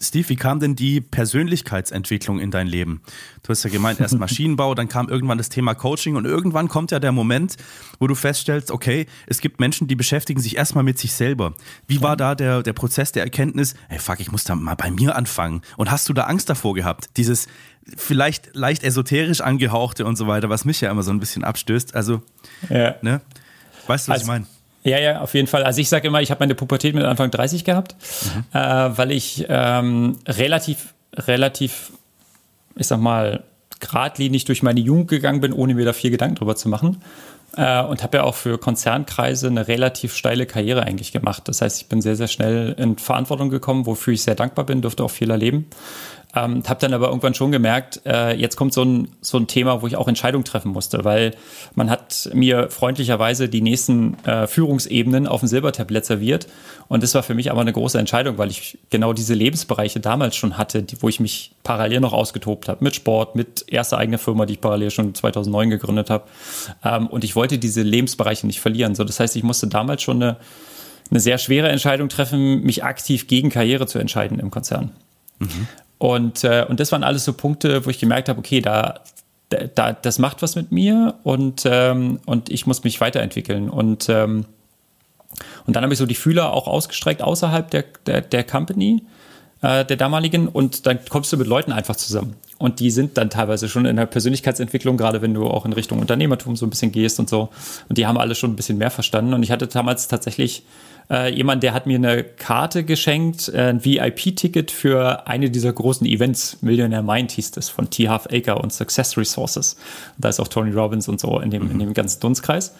Steve, wie kam denn die Persönlichkeitsentwicklung in dein Leben? Du hast ja gemeint, erst Maschinenbau, dann kam irgendwann das Thema Coaching und irgendwann kommt ja der Moment, wo du feststellst, okay, es gibt Menschen, die beschäftigen sich erstmal mit sich selber. Wie war da der, der Prozess der Erkenntnis, hey fuck, ich muss da mal bei mir anfangen? Und hast du da Angst davor gehabt? Dieses vielleicht leicht esoterisch angehauchte und so weiter, was mich ja immer so ein bisschen abstößt. Also, ja. ne? Weißt du, was also, ich meine? Ja, ja, auf jeden Fall. Also ich sage immer, ich habe meine Pubertät mit Anfang 30 gehabt, mhm. äh, weil ich ähm, relativ, relativ, ich sag mal, geradlinig durch meine Jugend gegangen bin, ohne mir da viel Gedanken drüber zu machen. Äh, und habe ja auch für Konzernkreise eine relativ steile Karriere eigentlich gemacht. Das heißt, ich bin sehr, sehr schnell in Verantwortung gekommen, wofür ich sehr dankbar bin, durfte auch viel erleben. Ähm, habe dann aber irgendwann schon gemerkt, äh, jetzt kommt so ein, so ein Thema, wo ich auch Entscheidungen treffen musste, weil man hat mir freundlicherweise die nächsten äh, Führungsebenen auf dem Silbertablett serviert. Und das war für mich aber eine große Entscheidung, weil ich genau diese Lebensbereiche damals schon hatte, die, wo ich mich parallel noch ausgetobt habe. Mit Sport, mit erster eigene Firma, die ich parallel schon 2009 gegründet habe. Ähm, und ich wollte diese Lebensbereiche nicht verlieren. So, das heißt, ich musste damals schon eine, eine sehr schwere Entscheidung treffen, mich aktiv gegen Karriere zu entscheiden im Konzern. Mhm. Und, äh, und das waren alles so Punkte, wo ich gemerkt habe, okay, da, da, das macht was mit mir und, ähm, und ich muss mich weiterentwickeln. Und, ähm, und dann habe ich so die Fühler auch ausgestreckt außerhalb der, der, der Company, äh, der damaligen, und dann kommst du mit Leuten einfach zusammen. Und die sind dann teilweise schon in der Persönlichkeitsentwicklung, gerade wenn du auch in Richtung Unternehmertum so ein bisschen gehst und so. Und die haben alle schon ein bisschen mehr verstanden. Und ich hatte damals tatsächlich äh, jemand, der hat mir eine Karte geschenkt, äh, ein VIP-Ticket für eine dieser großen Events. Millionaire Mind hieß das von T. Half Acre und Success Resources. Da ist auch Tony Robbins und so in dem, mhm. in dem ganzen Dunstkreis.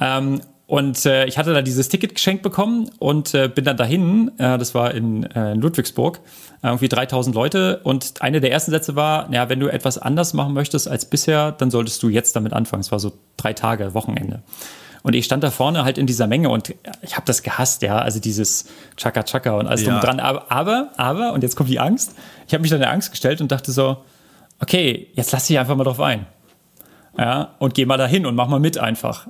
Ähm, und äh, ich hatte da dieses Ticket geschenkt bekommen und äh, bin dann dahin. Äh, das war in, äh, in Ludwigsburg. Irgendwie 3000 Leute. Und eine der ersten Sätze war: Ja, wenn du etwas anders machen möchtest als bisher, dann solltest du jetzt damit anfangen. Es war so drei Tage, Wochenende. Und ich stand da vorne halt in dieser Menge und ich habe das gehasst, ja, also dieses Chaka Chaka und alles ja. drum dran. Aber, aber, aber, und jetzt kommt die Angst. Ich habe mich dann in Angst gestellt und dachte so, okay, jetzt lass dich einfach mal drauf ein. Ja, und geh mal dahin und mach mal mit einfach.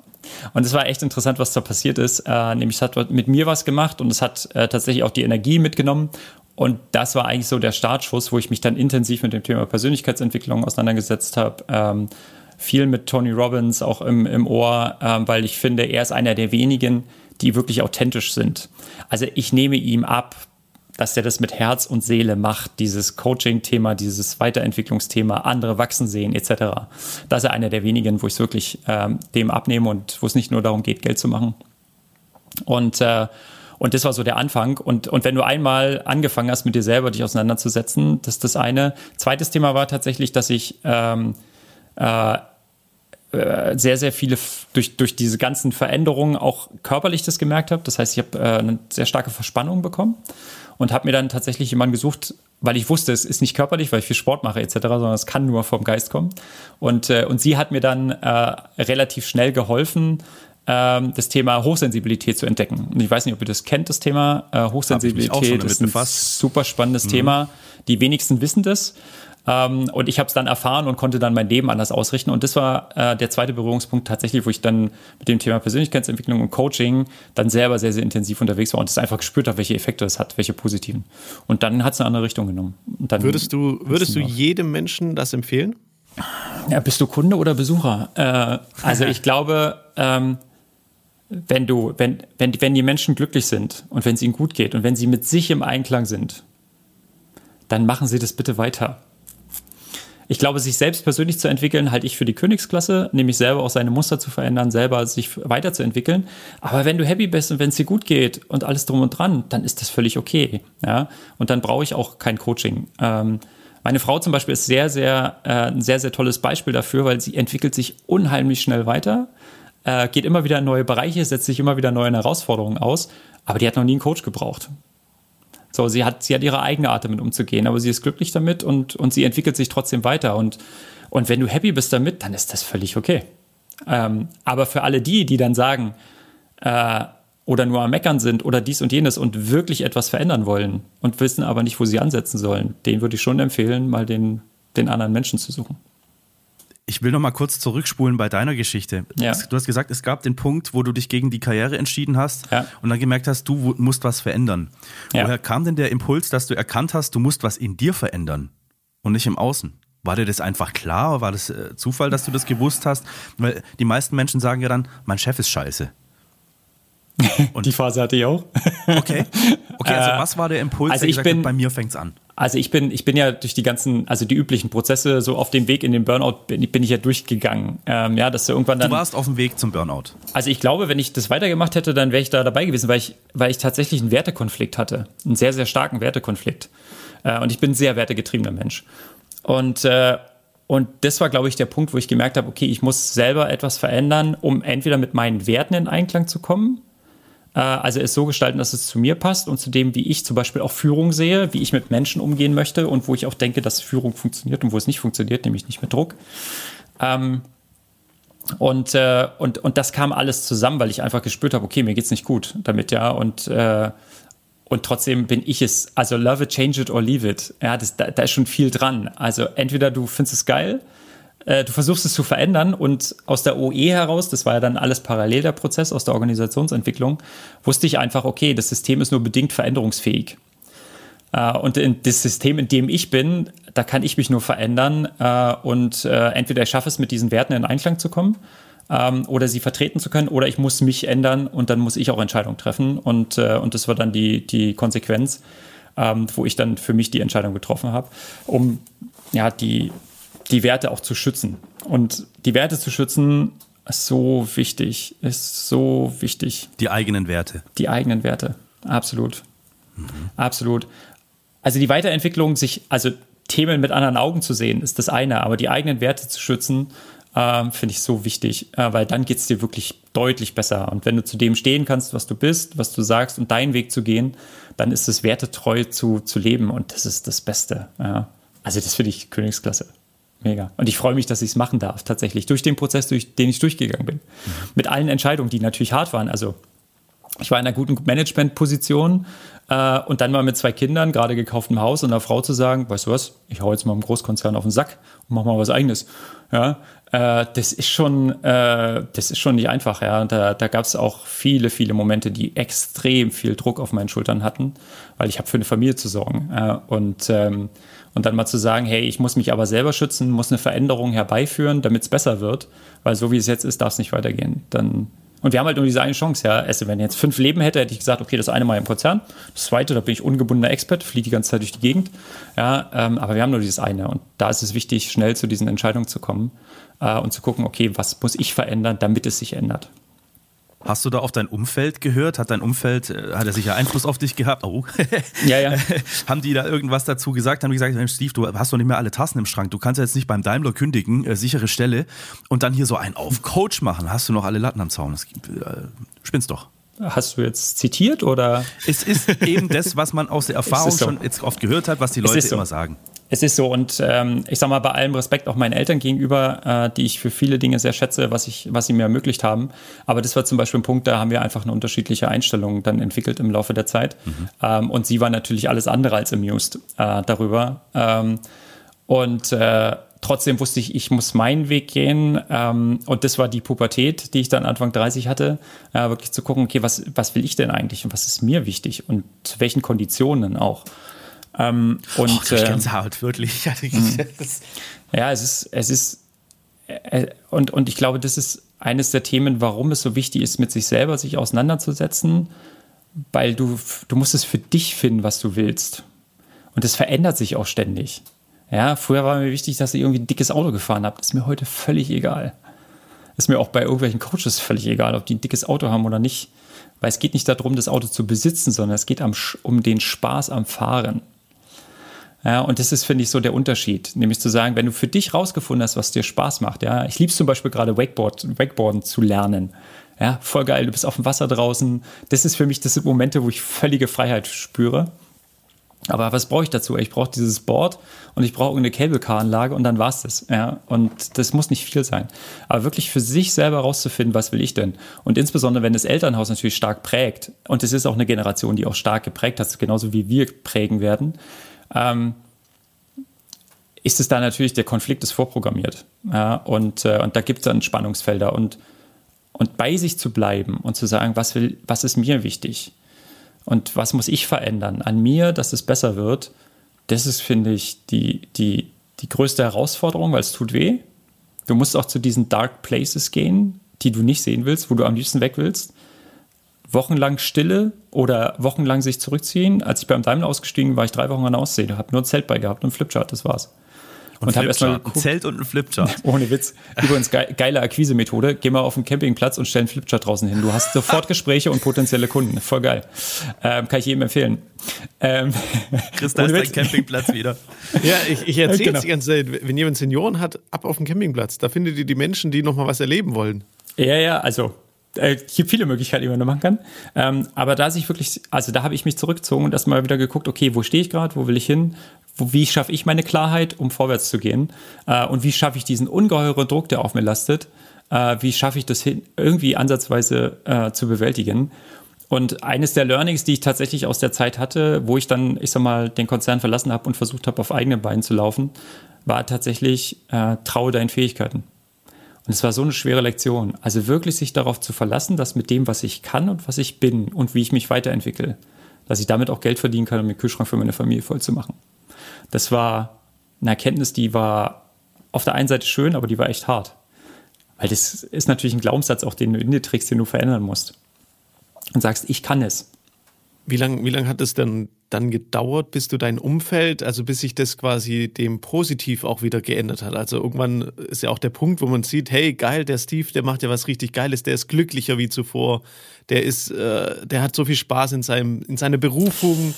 Und es war echt interessant, was da passiert ist. Äh, nämlich es hat mit mir was gemacht und es hat äh, tatsächlich auch die Energie mitgenommen. Und das war eigentlich so der Startschuss, wo ich mich dann intensiv mit dem Thema Persönlichkeitsentwicklung auseinandergesetzt habe. Ähm, viel mit Tony Robbins auch im, im Ohr, äh, weil ich finde, er ist einer der wenigen, die wirklich authentisch sind. Also ich nehme ihm ab, dass er das mit Herz und Seele macht, dieses Coaching-Thema, dieses Weiterentwicklungsthema, andere wachsen sehen etc. Das ist einer der wenigen, wo ich es wirklich ähm, dem abnehme und wo es nicht nur darum geht, Geld zu machen. Und äh, und das war so der Anfang. Und, und wenn du einmal angefangen hast, mit dir selber dich auseinanderzusetzen, das ist das eine. Zweites Thema war tatsächlich, dass ich ähm, äh, sehr, sehr viele durch, durch diese ganzen Veränderungen auch körperlich das gemerkt habe. Das heißt, ich habe äh, eine sehr starke Verspannung bekommen und habe mir dann tatsächlich jemanden gesucht, weil ich wusste, es ist nicht körperlich, weil ich viel Sport mache etc., sondern es kann nur vom Geist kommen. Und, äh, und sie hat mir dann äh, relativ schnell geholfen, ähm, das Thema Hochsensibilität zu entdecken. Und ich weiß nicht, ob ihr das kennt, das Thema äh, Hochsensibilität. ist ein super spannendes mhm. Thema. Die wenigsten wissen das. Ähm, und ich habe es dann erfahren und konnte dann mein Leben anders ausrichten. Und das war äh, der zweite Berührungspunkt tatsächlich, wo ich dann mit dem Thema Persönlichkeitsentwicklung und Coaching dann selber sehr, sehr intensiv unterwegs war und es einfach gespürt habe, welche Effekte es hat, welche positiven. Und dann hat es eine andere Richtung genommen. würdest du, würdest du jedem Menschen das empfehlen? Ja, bist du Kunde oder Besucher? Äh, also ich glaube, ähm, wenn du, wenn, wenn, wenn die Menschen glücklich sind und wenn es ihnen gut geht und wenn sie mit sich im Einklang sind, dann machen sie das bitte weiter. Ich glaube, sich selbst persönlich zu entwickeln, halte ich für die Königsklasse, nämlich selber auch seine Muster zu verändern, selber sich weiterzuentwickeln. Aber wenn du happy bist und wenn es dir gut geht und alles drum und dran, dann ist das völlig okay. Ja? Und dann brauche ich auch kein Coaching. Ähm, meine Frau zum Beispiel ist sehr, sehr, äh, ein sehr, sehr tolles Beispiel dafür, weil sie entwickelt sich unheimlich schnell weiter, äh, geht immer wieder in neue Bereiche, setzt sich immer wieder neuen Herausforderungen aus, aber die hat noch nie einen Coach gebraucht. So, sie hat, sie hat ihre eigene Art damit umzugehen, aber sie ist glücklich damit und, und sie entwickelt sich trotzdem weiter. Und, und wenn du happy bist damit, dann ist das völlig okay. Ähm, aber für alle die, die dann sagen, äh, oder nur am Meckern sind oder dies und jenes und wirklich etwas verändern wollen und wissen aber nicht, wo sie ansetzen sollen, den würde ich schon empfehlen, mal den, den anderen Menschen zu suchen. Ich will noch mal kurz zurückspulen bei deiner Geschichte. Ja. Du hast gesagt, es gab den Punkt, wo du dich gegen die Karriere entschieden hast ja. und dann gemerkt hast, du musst was verändern. Ja. Woher kam denn der Impuls, dass du erkannt hast, du musst was in dir verändern und nicht im Außen? War dir das einfach klar? War das äh, Zufall, dass du das gewusst hast? Weil die meisten Menschen sagen ja dann, mein Chef ist scheiße. Und die Phase hatte ich auch. Okay. Okay, also äh, was war der Impuls, also der gesagt bin, hat, bei mir fängt's an? Also ich bin, ich bin ja durch die ganzen, also die üblichen Prozesse, so auf dem Weg in den Burnout bin, bin ich ja durchgegangen. Ähm, ja, dass du irgendwann dann. Du warst auf dem Weg zum Burnout. Also ich glaube, wenn ich das weitergemacht hätte, dann wäre ich da dabei gewesen, weil ich, weil ich tatsächlich einen Wertekonflikt hatte. Einen sehr, sehr starken Wertekonflikt. Äh, und ich bin ein sehr wertegetriebener Mensch. Und, äh, und das war, glaube ich, der Punkt, wo ich gemerkt habe, okay, ich muss selber etwas verändern, um entweder mit meinen Werten in Einklang zu kommen also es so gestalten, dass es zu mir passt und zu dem, wie ich zum Beispiel auch Führung sehe, wie ich mit Menschen umgehen möchte und wo ich auch denke, dass Führung funktioniert und wo es nicht funktioniert, nämlich nicht mit Druck. Ähm, und, äh, und, und das kam alles zusammen, weil ich einfach gespürt habe, okay, mir geht's nicht gut damit, ja. Und, äh, und trotzdem bin ich es, also love it, change it or leave it. Ja, das, da, da ist schon viel dran. Also entweder du findest es geil äh, du versuchst es zu verändern und aus der OE heraus, das war ja dann alles parallel der Prozess aus der Organisationsentwicklung, wusste ich einfach, okay, das System ist nur bedingt veränderungsfähig. Uh, und in das System, in dem ich bin, da kann ich mich nur verändern uh, und uh, entweder ich schaffe es, mit diesen Werten in Einklang zu kommen ähm, oder sie vertreten zu können oder ich muss mich ändern und dann muss ich auch Entscheidungen treffen und, und das war dann die, die Konsequenz, ähm, wo ich dann für mich die Entscheidung getroffen habe, um ja, die, die Werte auch zu schützen. Und die Werte zu schützen ist so wichtig, ist so wichtig. Die eigenen Werte. Die eigenen Werte, absolut. Mhm. Absolut. Also die Weiterentwicklung, sich, also Themen mit anderen Augen zu sehen, ist das eine, aber die eigenen Werte zu schützen, äh, finde ich so wichtig, äh, weil dann geht es dir wirklich deutlich besser. Und wenn du zu dem stehen kannst, was du bist, was du sagst und deinen Weg zu gehen, dann ist es wertetreu zu, zu leben und das ist das Beste. Ja. Also das finde ich Königsklasse. Mega. Und ich freue mich, dass ich es machen darf, tatsächlich, durch den Prozess, durch den ich durchgegangen bin. Mhm. Mit allen Entscheidungen, die natürlich hart waren. Also ich war in einer guten Managementposition äh, und dann mal mit zwei Kindern, gerade gekauftem Haus und einer Frau zu sagen, weißt du was, ich hau jetzt mal im Großkonzern auf den Sack und mach mal was eigenes. Ja, äh, das ist schon, äh, das ist schon nicht einfach. Ja, und da, da gab es auch viele, viele Momente, die extrem viel Druck auf meinen Schultern hatten, weil ich habe für eine Familie zu sorgen. Äh, und ähm, und dann mal zu sagen, hey, ich muss mich aber selber schützen, muss eine Veränderung herbeiführen, damit es besser wird, weil so wie es jetzt ist, darf es nicht weitergehen. Dann und wir haben halt nur diese eine Chance, ja. Also wenn ich jetzt fünf Leben hätte, hätte ich gesagt, okay, das eine mal im Konzern, das zweite, da bin ich ungebundener Expert, fliege die ganze Zeit durch die Gegend. Ja, ähm, aber wir haben nur dieses eine. Und da ist es wichtig, schnell zu diesen Entscheidungen zu kommen äh, und zu gucken, okay, was muss ich verändern, damit es sich ändert. Hast du da auf dein Umfeld gehört? Hat dein Umfeld, äh, hat er sicher Einfluss auf dich gehabt? Oh. Ja, ja. Haben die da irgendwas dazu gesagt? Haben die gesagt, Mensch, Steve, du hast doch nicht mehr alle Tassen im Schrank. Du kannst ja jetzt nicht beim Daimler kündigen, äh, sichere Stelle, und dann hier so einen auf Coach machen. Hast du noch alle Latten am Zaun? Das, äh, spinnst doch. Hast du jetzt zitiert oder? Es ist eben das, was man aus der Erfahrung so. schon jetzt oft gehört hat, was die Leute so. immer sagen. Es ist so und ähm, ich sage mal bei allem Respekt auch meinen Eltern gegenüber, äh, die ich für viele Dinge sehr schätze, was ich, was sie mir ermöglicht haben. Aber das war zum Beispiel ein Punkt, da haben wir einfach eine unterschiedliche Einstellung dann entwickelt im Laufe der Zeit. Mhm. Ähm, und sie war natürlich alles andere als amused äh, darüber. Ähm, und äh, trotzdem wusste ich, ich muss meinen Weg gehen. Ähm, und das war die Pubertät, die ich dann Anfang 30 hatte, äh, wirklich zu gucken, okay, was, was will ich denn eigentlich und was ist mir wichtig und zu welchen Konditionen auch. Ähm, und, oh, äh, Gänsehaut, wirklich. ja, es ist, es ist, äh, und, und ich glaube, das ist, eines der Themen, warum es so wichtig ist, mit sich selber sich auseinanderzusetzen, weil du, du musst es für dich finden, was du willst. Und es verändert sich auch ständig. Ja, früher war mir wichtig, dass ich irgendwie ein dickes Auto gefahren habe. Das ist mir heute völlig egal. Das ist mir auch bei irgendwelchen Coaches völlig egal, ob die ein dickes Auto haben oder nicht. Weil es geht nicht darum, das Auto zu besitzen, sondern es geht am, um den Spaß am Fahren. Ja, und das ist, finde ich, so der Unterschied. Nämlich zu sagen, wenn du für dich rausgefunden hast, was dir Spaß macht. Ja, ich liebe zum Beispiel gerade Wakeboard, Wakeboarden zu lernen. Ja, voll geil. Du bist auf dem Wasser draußen. Das ist für mich, das sind Momente, wo ich völlige Freiheit spüre. Aber was brauche ich dazu? Ich brauche dieses Board und ich brauche eine Cable-Car-Anlage und dann war es das. Ja? Und das muss nicht viel sein. Aber wirklich für sich selber rauszufinden, was will ich denn? Und insbesondere, wenn das Elternhaus natürlich stark prägt, und es ist auch eine Generation, die auch stark geprägt hat, genauso wie wir prägen werden, ähm, ist es da natürlich, der Konflikt ist vorprogrammiert. Ja? Und, äh, und da gibt es dann Spannungsfelder. Und, und bei sich zu bleiben und zu sagen, was, will, was ist mir wichtig? Und was muss ich verändern an mir, dass es besser wird? Das ist, finde ich, die, die, die größte Herausforderung, weil es tut weh. Du musst auch zu diesen Dark Places gehen, die du nicht sehen willst, wo du am liebsten weg willst. Wochenlang Stille oder wochenlang sich zurückziehen. Als ich beim Daimler ausgestiegen war, ich drei Wochen an der Aussee, habe nur ein Zelt bei gehabt und ein Flipchart, das war's. Und, und habe erstmal ein Zelt und ein Flipchart. Ohne Witz. Übrigens ge geile Akquise-Methode. Geh mal auf den Campingplatz und stell einen Flipchart draußen hin. Du hast sofort Gespräche und potenzielle Kunden. Voll geil. Ähm, kann ich jedem empfehlen. Ähm, Chris, da ist dein Campingplatz wieder. Ja, ich, ich erzähle genau. die ganze Zeit, wenn jemand Senioren hat, ab auf dem Campingplatz. Da findet ihr die Menschen, die nochmal was erleben wollen. Ja, ja, also äh, gibt viele Möglichkeiten, die man da machen kann. Ähm, aber da sich wirklich, also da habe ich mich zurückgezogen und erstmal wieder geguckt, okay, wo stehe ich gerade, wo will ich hin, wo, wie schaffe ich meine Klarheit, um vorwärts zu gehen? Äh, und wie schaffe ich diesen ungeheuren Druck, der auf mir lastet? Äh, wie schaffe ich das hin, irgendwie ansatzweise äh, zu bewältigen? Und eines der Learnings, die ich tatsächlich aus der Zeit hatte, wo ich dann, ich sag mal, den Konzern verlassen habe und versucht habe, auf eigenen Beinen zu laufen, war tatsächlich, äh, traue deinen Fähigkeiten. Und es war so eine schwere Lektion. Also wirklich sich darauf zu verlassen, dass mit dem, was ich kann und was ich bin und wie ich mich weiterentwickle, dass ich damit auch Geld verdienen kann, um den Kühlschrank für meine Familie voll zu machen. Das war eine Erkenntnis, die war auf der einen Seite schön, aber die war echt hart. Weil das ist natürlich ein Glaubenssatz, auch den du in dir trägst, den du verändern musst. Und sagst, ich kann es. Wie lange wie lang hat es denn dann gedauert, bis du dein Umfeld, also bis sich das quasi dem positiv auch wieder geändert hat? Also irgendwann ist ja auch der Punkt, wo man sieht, hey, geil, der Steve, der macht ja was richtig Geiles, der ist glücklicher wie zuvor, der ist, äh, der hat so viel Spaß in seinem, in seiner Berufung.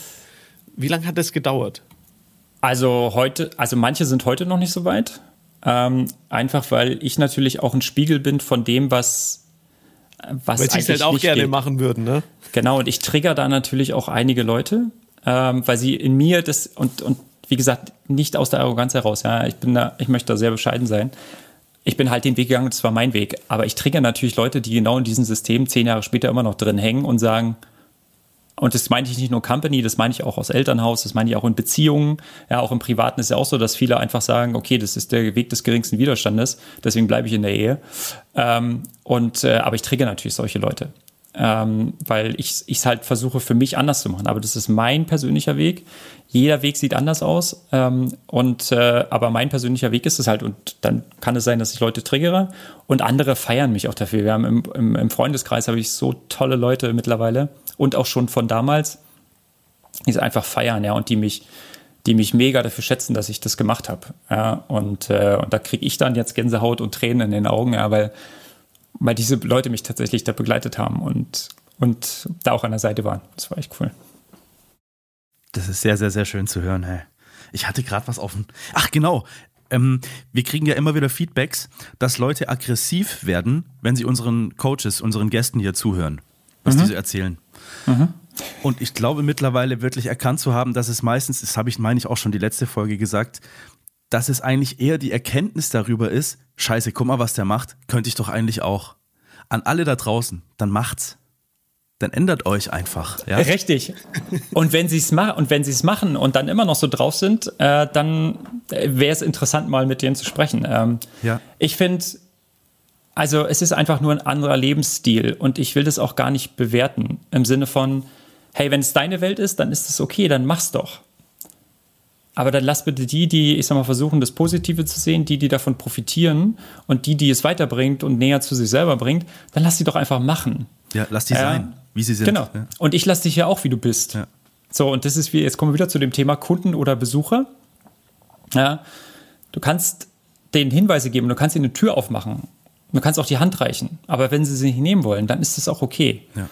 Wie lange hat das gedauert? Also heute, also manche sind heute noch nicht so weit. Ähm, einfach weil ich natürlich auch ein Spiegel bin von dem, was was weil sie es halt auch gerne geht. machen würden, ne? Genau, und ich trigger da natürlich auch einige Leute, ähm, weil sie in mir das und und wie gesagt nicht aus der Arroganz heraus. Ja, ich bin da, ich möchte da sehr bescheiden sein. Ich bin halt den Weg gegangen, das war mein Weg. Aber ich trigger natürlich Leute, die genau in diesem System zehn Jahre später immer noch drin hängen und sagen, und das meine ich nicht nur Company, das meine ich auch aus Elternhaus, das meine ich auch in Beziehungen. Ja, auch im Privaten ist ja auch so, dass viele einfach sagen, okay, das ist der Weg des geringsten Widerstandes, deswegen bleibe ich in der Ehe. Ähm, und, äh, aber ich trigger natürlich solche Leute. Ähm, weil ich es halt versuche für mich anders zu machen. Aber das ist mein persönlicher Weg. Jeder Weg sieht anders aus. Ähm, und äh, aber mein persönlicher Weg ist es halt. Und dann kann es sein, dass ich Leute triggere und andere feiern mich auch dafür. Wir haben im, im, im Freundeskreis habe ich so tolle Leute mittlerweile, und auch schon von damals, die es einfach feiern, ja, und die mich, die mich mega dafür schätzen, dass ich das gemacht habe. Ja, und, äh, und da kriege ich dann jetzt Gänsehaut und Tränen in den Augen, ja, weil, weil diese Leute mich tatsächlich da begleitet haben und, und da auch an der Seite waren. Das war echt cool. Das ist sehr, sehr, sehr schön zu hören, hey. Ich hatte gerade was offen. Ach, genau. Ähm, wir kriegen ja immer wieder Feedbacks, dass Leute aggressiv werden, wenn sie unseren Coaches, unseren Gästen hier zuhören, was mhm. die so erzählen. Mhm. Und ich glaube mittlerweile wirklich erkannt zu haben, dass es meistens, das habe ich, meine ich auch schon die letzte Folge gesagt, dass es eigentlich eher die Erkenntnis darüber ist, scheiße, guck mal, was der macht, könnte ich doch eigentlich auch. An alle da draußen, dann macht's. Dann ändert euch einfach. Ja? Richtig. Und wenn sie es machen und wenn sie es machen und dann immer noch so drauf sind, äh, dann wäre es interessant, mal mit denen zu sprechen. Ähm, ja. Ich finde, also es ist einfach nur ein anderer Lebensstil und ich will das auch gar nicht bewerten im Sinne von, hey, wenn es deine Welt ist, dann ist es okay, dann mach's doch. Aber dann lass bitte die, die, ich sag mal, versuchen, das Positive zu sehen, die, die davon profitieren und die, die es weiterbringt und näher zu sich selber bringt, dann lass die doch einfach machen. Ja, lass die Ja. sein, wie sie sind. Genau. Ja. Und ich lasse dich ja auch, wie du bist. Ja. So, und das ist wie, jetzt kommen wir wieder zu dem Thema Kunden oder Besucher. Ja, du kannst denen Hinweise geben, du kannst ihnen eine Tür aufmachen. Du kannst auch die Hand reichen. Aber wenn sie sie nicht nehmen wollen, dann ist das auch okay. Ja.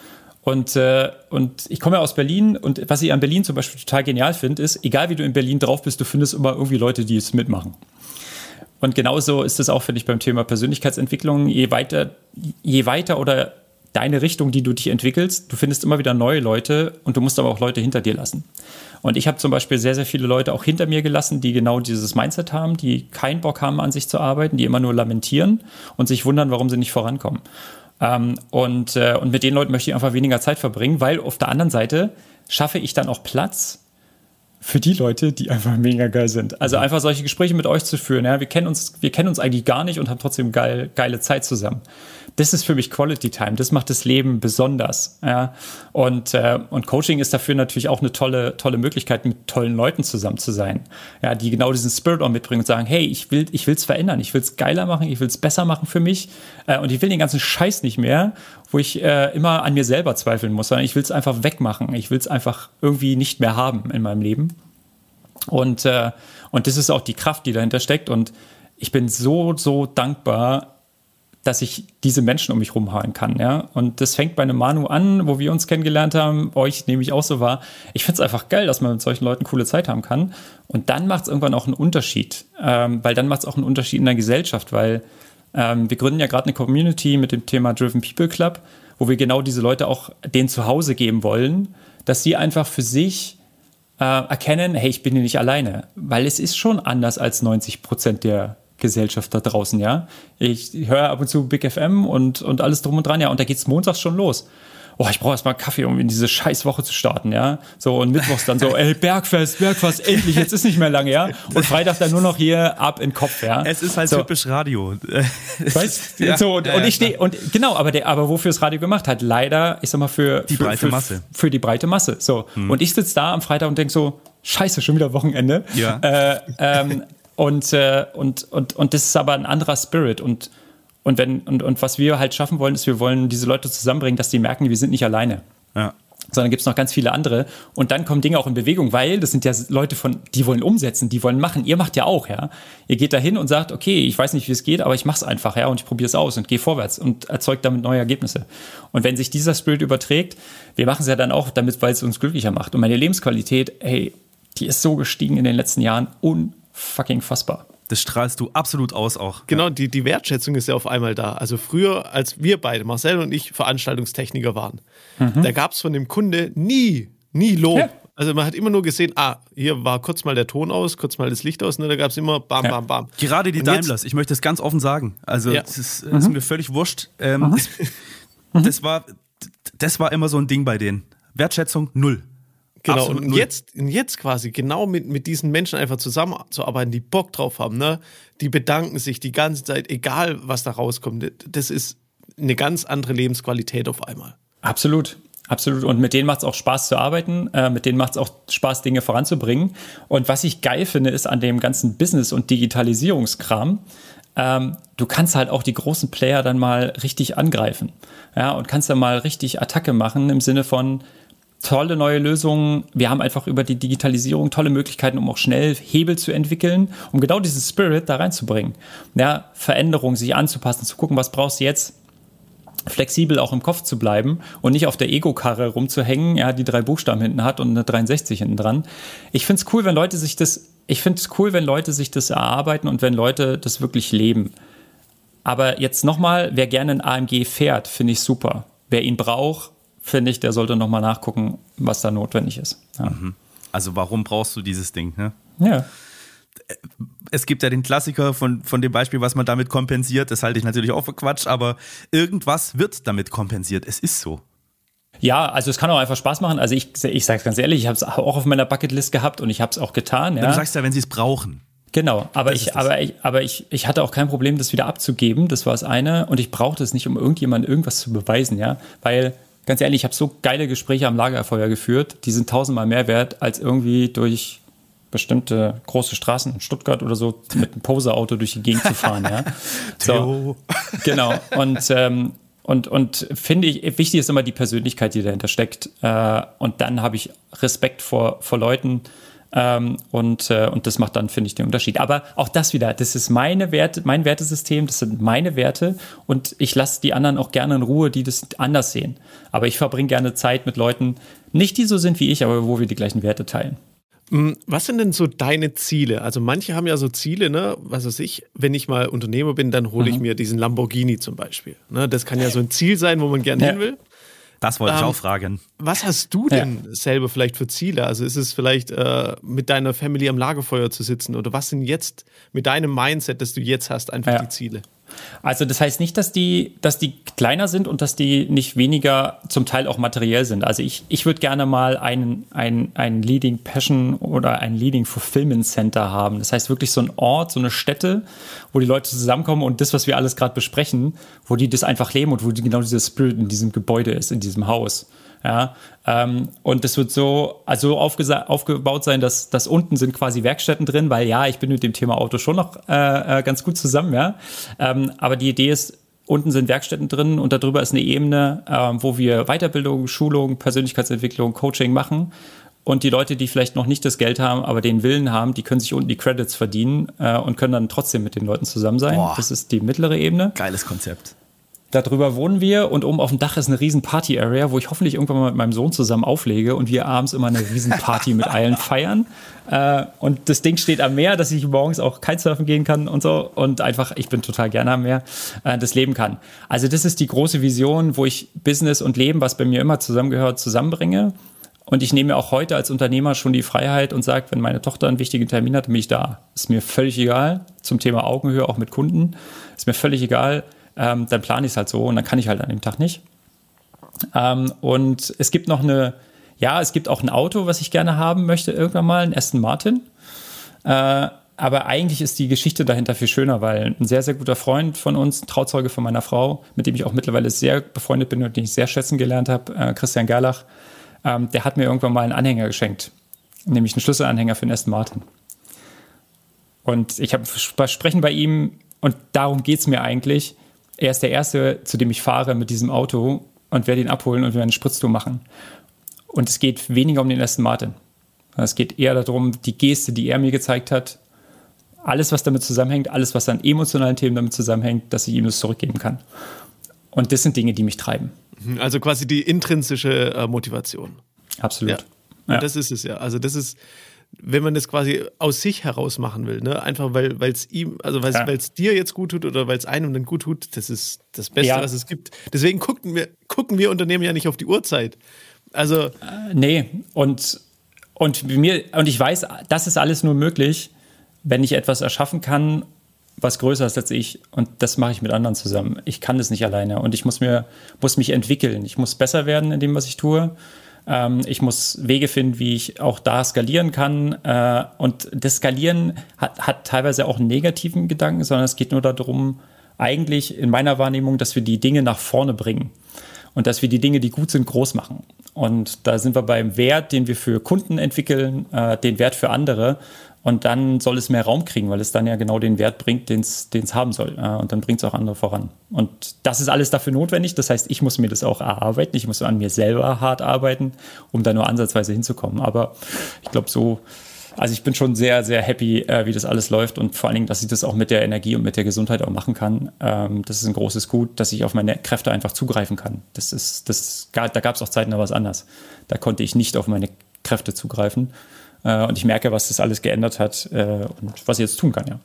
Und, äh, und ich komme ja aus Berlin und was ich an Berlin zum Beispiel total genial finde, ist, egal wie du in Berlin drauf bist, du findest immer irgendwie Leute, die es mitmachen. Und genauso ist es auch, finde ich, beim Thema Persönlichkeitsentwicklung. Je weiter, je weiter oder deine Richtung, die du dich entwickelst, du findest immer wieder neue Leute und du musst aber auch Leute hinter dir lassen. Und ich habe zum Beispiel sehr, sehr viele Leute auch hinter mir gelassen, die genau dieses Mindset haben, die keinen Bock haben, an sich zu arbeiten, die immer nur lamentieren und sich wundern, warum sie nicht vorankommen. Ähm, und, äh, und mit den Leuten möchte ich einfach weniger Zeit verbringen, weil auf der anderen Seite schaffe ich dann auch Platz für die Leute, die einfach mega geil sind. Also einfach solche Gespräche mit euch zu führen. Ja, wir kennen uns, wir kennen uns eigentlich gar nicht und haben trotzdem geil, geile Zeit zusammen. Das ist für mich Quality Time. Das macht das Leben besonders. Ja, und, äh, und Coaching ist dafür natürlich auch eine tolle, tolle Möglichkeit, mit tollen Leuten zusammen zu sein. Ja, die genau diesen Spirit auch mitbringen und sagen, hey, ich will, ich verändern. Ich will's geiler machen. Ich will's besser machen für mich. Äh, und ich will den ganzen Scheiß nicht mehr, wo ich äh, immer an mir selber zweifeln muss, sondern ich will's einfach wegmachen. Ich will's einfach irgendwie nicht mehr haben in meinem Leben. Und, äh, und das ist auch die Kraft, die dahinter steckt. Und ich bin so, so dankbar, dass ich diese Menschen um mich rumhauen kann. Ja? Und das fängt bei einem Manu an, wo wir uns kennengelernt haben, euch nehme ich auch so wahr. Ich finde es einfach geil, dass man mit solchen Leuten coole Zeit haben kann. Und dann macht es irgendwann auch einen Unterschied. Ähm, weil dann macht es auch einen Unterschied in der Gesellschaft, weil ähm, wir gründen ja gerade eine Community mit dem Thema Driven People Club, wo wir genau diese Leute auch denen zu Hause geben wollen, dass sie einfach für sich äh, erkennen, hey, ich bin hier nicht alleine. Weil es ist schon anders als 90 Prozent der Gesellschaft da draußen, ja. Ich höre ab und zu Big FM und, und alles drum und dran, ja. Und da geht's montags schon los. Oh, ich brauche erstmal Kaffee, um in diese scheiß Woche zu starten, ja. So, und mittwochs dann so, ey, Bergfest, Bergfest, endlich, jetzt ist nicht mehr lange, ja. Und Freitag dann nur noch hier ab in den Kopf, ja. Es ist halt so, typisch Radio. Weißt Ja, so, und, ja, und ich stehe, und genau, aber der, aber wofür das Radio gemacht hat? Leider, ich sag mal, für Die für, breite für, Masse. Hm. Für die breite Masse. So. Und ich sitze da am Freitag und denk so, scheiße, schon wieder Wochenende. Ja. Äh, ähm, und, äh, und, und, und das ist aber ein anderer Spirit. Und, und, wenn, und, und was wir halt schaffen wollen, ist, wir wollen diese Leute zusammenbringen, dass die merken, wir sind nicht alleine Ja. sondern gibt es noch ganz viele andere. Und dann kommen Dinge auch in Bewegung, weil das sind ja Leute von, die wollen umsetzen, die wollen machen. Ihr macht ja auch, ja. Ihr geht da hin und sagt, okay, ich weiß nicht, wie es geht, aber ich mach's einfach, ja, und ich probiere es aus und gehe vorwärts und erzeugt damit neue Ergebnisse. Und wenn sich dieser Spirit überträgt, wir machen es ja dann auch damit, weil es uns glücklicher macht. Und meine Lebensqualität, hey, die ist so gestiegen in den letzten Jahren, unfucking fassbar. Das strahlst du absolut aus auch. Genau, die, die Wertschätzung ist ja auf einmal da. Also früher, als wir beide, Marcel und ich, Veranstaltungstechniker waren, da gab es von dem Kunde nie, nie Lob. Ja. Also man hat immer nur gesehen, ah, hier war kurz mal der Ton aus, kurz mal das Licht aus, ne, da gab es immer bam, Ja. bam, bam. Gerade die Und jetzt- Daimlers, ich möchte es ganz offen sagen. Also, Ja. es ist, ist mir völlig wurscht. Ähm, es, das, war, das war immer so ein Ding bei denen. Wertschätzung null. Genau, Absolut und null. jetzt, jetzt quasi genau mit, mit diesen Menschen einfach zusammenzuarbeiten, die Bock drauf haben, ne? Die bedanken sich die ganze Zeit, egal was da rauskommt. Das ist eine ganz andere Lebensqualität auf einmal. Absolut. Absolut. Und mit denen macht es auch Spaß zu arbeiten. Äh, mit denen macht es auch Spaß, Dinge voranzubringen. Und was ich geil finde, ist an dem ganzen Business- und Digitalisierungskram, ähm, du kannst halt auch die großen Player dann mal richtig angreifen. Ja, und kannst dann mal richtig Attacke machen im Sinne von tolle neue Lösungen. Wir haben einfach über die Digitalisierung tolle Möglichkeiten, um auch schnell Hebel zu entwickeln, um genau diesen Spirit da reinzubringen. Ja, Veränderungen, sich anzupassen, zu gucken, was brauchst du jetzt? flexibel auch im Kopf zu bleiben und nicht auf der Ego-Karre rumzuhängen, ja, die drei Buchstaben hinten hat und eine 63 hinten dran. Ich finde es cool, wenn Leute sich das, ich finde es cool, wenn Leute sich das erarbeiten und wenn Leute das wirklich leben. Aber jetzt nochmal, wer gerne ein AMG fährt, finde ich super. Wer ihn braucht, finde ich, der sollte nochmal nachgucken, was da notwendig ist. Ja. Also, warum brauchst du dieses Ding? Ne? ja. Es gibt ja den Klassiker von, von dem Beispiel, was man damit kompensiert. Das halte ich natürlich auch für Quatsch, aber irgendwas wird damit kompensiert. Es ist so. Ja, also es kann auch einfach Spaß machen. Also ich, ich sage es ganz ehrlich, ich habe es auch auf meiner Bucketlist gehabt und ich habe es auch getan. Ja. Du sagst ja, wenn sie es brauchen. Genau, aber ich, aber ich, aber ich, ich hatte auch kein Problem, das wieder abzugeben. Das war das eine. Und ich brauchte es nicht, um irgendjemandem irgendwas zu beweisen, ja. Weil, ganz ehrlich, ich habe so geile Gespräche am Lagerfeuer geführt, die sind tausendmal mehr wert, als irgendwie durch bestimmte große Straßen in Stuttgart oder so mit einem Poser-Auto durch die Gegend zu fahren. Ja. So, genau. Und, ähm, und, und finde ich, wichtig ist immer die Persönlichkeit, die dahinter steckt. Äh, und dann habe ich Respekt vor, vor Leuten, ähm, und, äh, und das macht dann, finde ich, den Unterschied. Aber auch das wieder, das ist meine Werte, mein Wertesystem, das sind meine Werte und ich lasse die anderen auch gerne in Ruhe, die das anders sehen. Aber ich verbringe gerne Zeit mit Leuten, nicht die so sind wie ich, aber wo wir die gleichen Werte teilen. Mm, was sind denn so deine Ziele? Also manche haben ja so Ziele, ne? Was weiß ich, wenn ich mal Unternehmer bin, dann hole ich mhm. mir diesen Lamborghini zum Beispiel. Ne? Das kann ja so ein Ziel sein, wo man gerne ja. hin will. Das wollte ähm, ich auch fragen. Was hast du denn ja. selber vielleicht für Ziele? Also ist es vielleicht äh, mit deiner Family am Lagerfeuer zu sitzen oder was sind jetzt mit deinem Mindset, das du jetzt hast, einfach ja. die Ziele? Also das heißt nicht, dass die, dass die kleiner sind und dass die nicht weniger zum Teil auch materiell sind. Also ich, ich würde gerne mal einen, ein, ein Leading Passion oder ein Leading Fulfillment Center haben. Das heißt wirklich so ein Ort, so eine Stätte, wo die Leute zusammenkommen und das, was wir alles gerade besprechen, wo die das einfach leben und wo die, genau dieser Spirit in diesem Gebäude ist, in diesem Haus. Ja, ähm, und das wird so, also aufgebaut sein, dass, dass unten sind quasi Werkstätten drin, weil ja, ich bin mit dem Thema Auto schon noch äh, äh, ganz gut zusammen, ja. Ähm, aber die Idee ist, unten sind Werkstätten drin und darüber ist eine Ebene, äh, wo wir Weiterbildung, Schulung, Persönlichkeitsentwicklung, Coaching machen. Und die Leute, die vielleicht noch nicht das Geld haben, aber den Willen haben, die können sich unten die Credits verdienen äh, und können dann trotzdem mit den Leuten zusammen sein. Boah. Das ist die mittlere Ebene. Geiles Konzept. Darüber wohnen wir und oben auf dem Dach ist eine riesen Party-Area, wo ich hoffentlich irgendwann mal mit meinem Sohn zusammen auflege und wir abends immer eine riesen Party mit allen feiern. Äh, und das Ding steht am Meer, dass ich morgens auch Kitesurfen gehen kann und so und einfach, ich bin total gerne am Meer, äh, das leben kann. Also das ist die große Vision, wo ich Business und Leben, was bei mir immer zusammengehört, zusammenbringe. Und ich nehme mir auch heute als Unternehmer schon die Freiheit und sage, wenn meine Tochter einen wichtigen Termin hat, bin ich da. Ist mir völlig egal. Zum Thema Augenhöhe auch mit Kunden. Ist mir völlig egal ähm, dann plane ich es halt so und dann kann ich halt an dem Tag nicht. Ähm, und es gibt noch eine, ja, es gibt auch ein Auto, was ich gerne haben möchte, irgendwann mal, ein Aston Martin. Äh, aber eigentlich ist die Geschichte dahinter viel schöner, weil ein sehr, sehr guter Freund von uns, Trauzeuge von meiner Frau, mit dem ich auch mittlerweile sehr befreundet bin und den ich sehr schätzen gelernt habe, äh, Christian Gerlach, ähm, der hat mir irgendwann mal einen Anhänger geschenkt, nämlich einen Schlüsselanhänger für den Aston Martin. Und ich habe Versprechen bei ihm, und darum geht es mir eigentlich, er ist der Erste, zu dem ich fahre mit diesem Auto und werde ihn abholen und wir eine Spritztour machen. Und es geht weniger um den Aston Martin. Es geht eher darum, die Geste, die er mir gezeigt hat, alles, was damit zusammenhängt, alles, was an emotionalen Themen damit zusammenhängt, dass ich ihm das zurückgeben kann. Und das sind Dinge, die mich treiben. Mhm, also quasi die intrinsische äh, Motivation. Absolut. Ja. ja. Das ist es ja. Also das ist, wenn man das quasi aus sich heraus machen will, ne? Einfach weil es ihm, also weil es ja. dir jetzt gut tut oder weil es einem dann gut tut, das ist das Beste, ja. was es gibt. Deswegen gucken wir, gucken wir Unternehmen ja nicht auf die Uhrzeit. Also. Äh, nee, und, und mir, und ich weiß, das ist alles nur möglich, wenn ich etwas erschaffen kann, was größer ist als ich. Und das mache ich mit anderen zusammen. Ich kann das nicht alleine. Und ich muss mir, muss mich entwickeln. Ich muss besser werden in dem, was ich tue. Ähm, ich muss Wege finden, wie ich auch da skalieren kann. Äh, und das Skalieren hat, hat teilweise auch einen negativen Gedanken, sondern es geht nur darum, eigentlich in meiner Wahrnehmung, dass wir die Dinge nach vorne bringen und dass wir die Dinge, die gut sind, groß machen. Und da sind wir beim Wert, den wir für Kunden entwickeln, äh, den Wert für andere. Und dann soll es mehr Raum kriegen, weil es dann ja genau den Wert bringt, den es haben soll. Und dann bringt es auch andere voran. Und das ist alles dafür notwendig. Das heißt, ich muss mir das auch erarbeiten. Ich muss an mir selber hart arbeiten, um da nur ansatzweise hinzukommen. Aber ich glaube, so, also ich bin schon sehr, sehr happy, äh, wie das alles läuft und vor allen Dingen, dass ich das auch mit der Energie und mit der Gesundheit auch machen kann. Ähm, das ist ein großes Gut, dass ich auf meine Kräfte einfach zugreifen kann. Das ist, das, da gab es auch Zeiten, da war es anders. Da konnte ich nicht auf meine Kräfte zugreifen. Äh, und ich merke, was das alles geändert hat äh, und was ich jetzt tun kann, ja.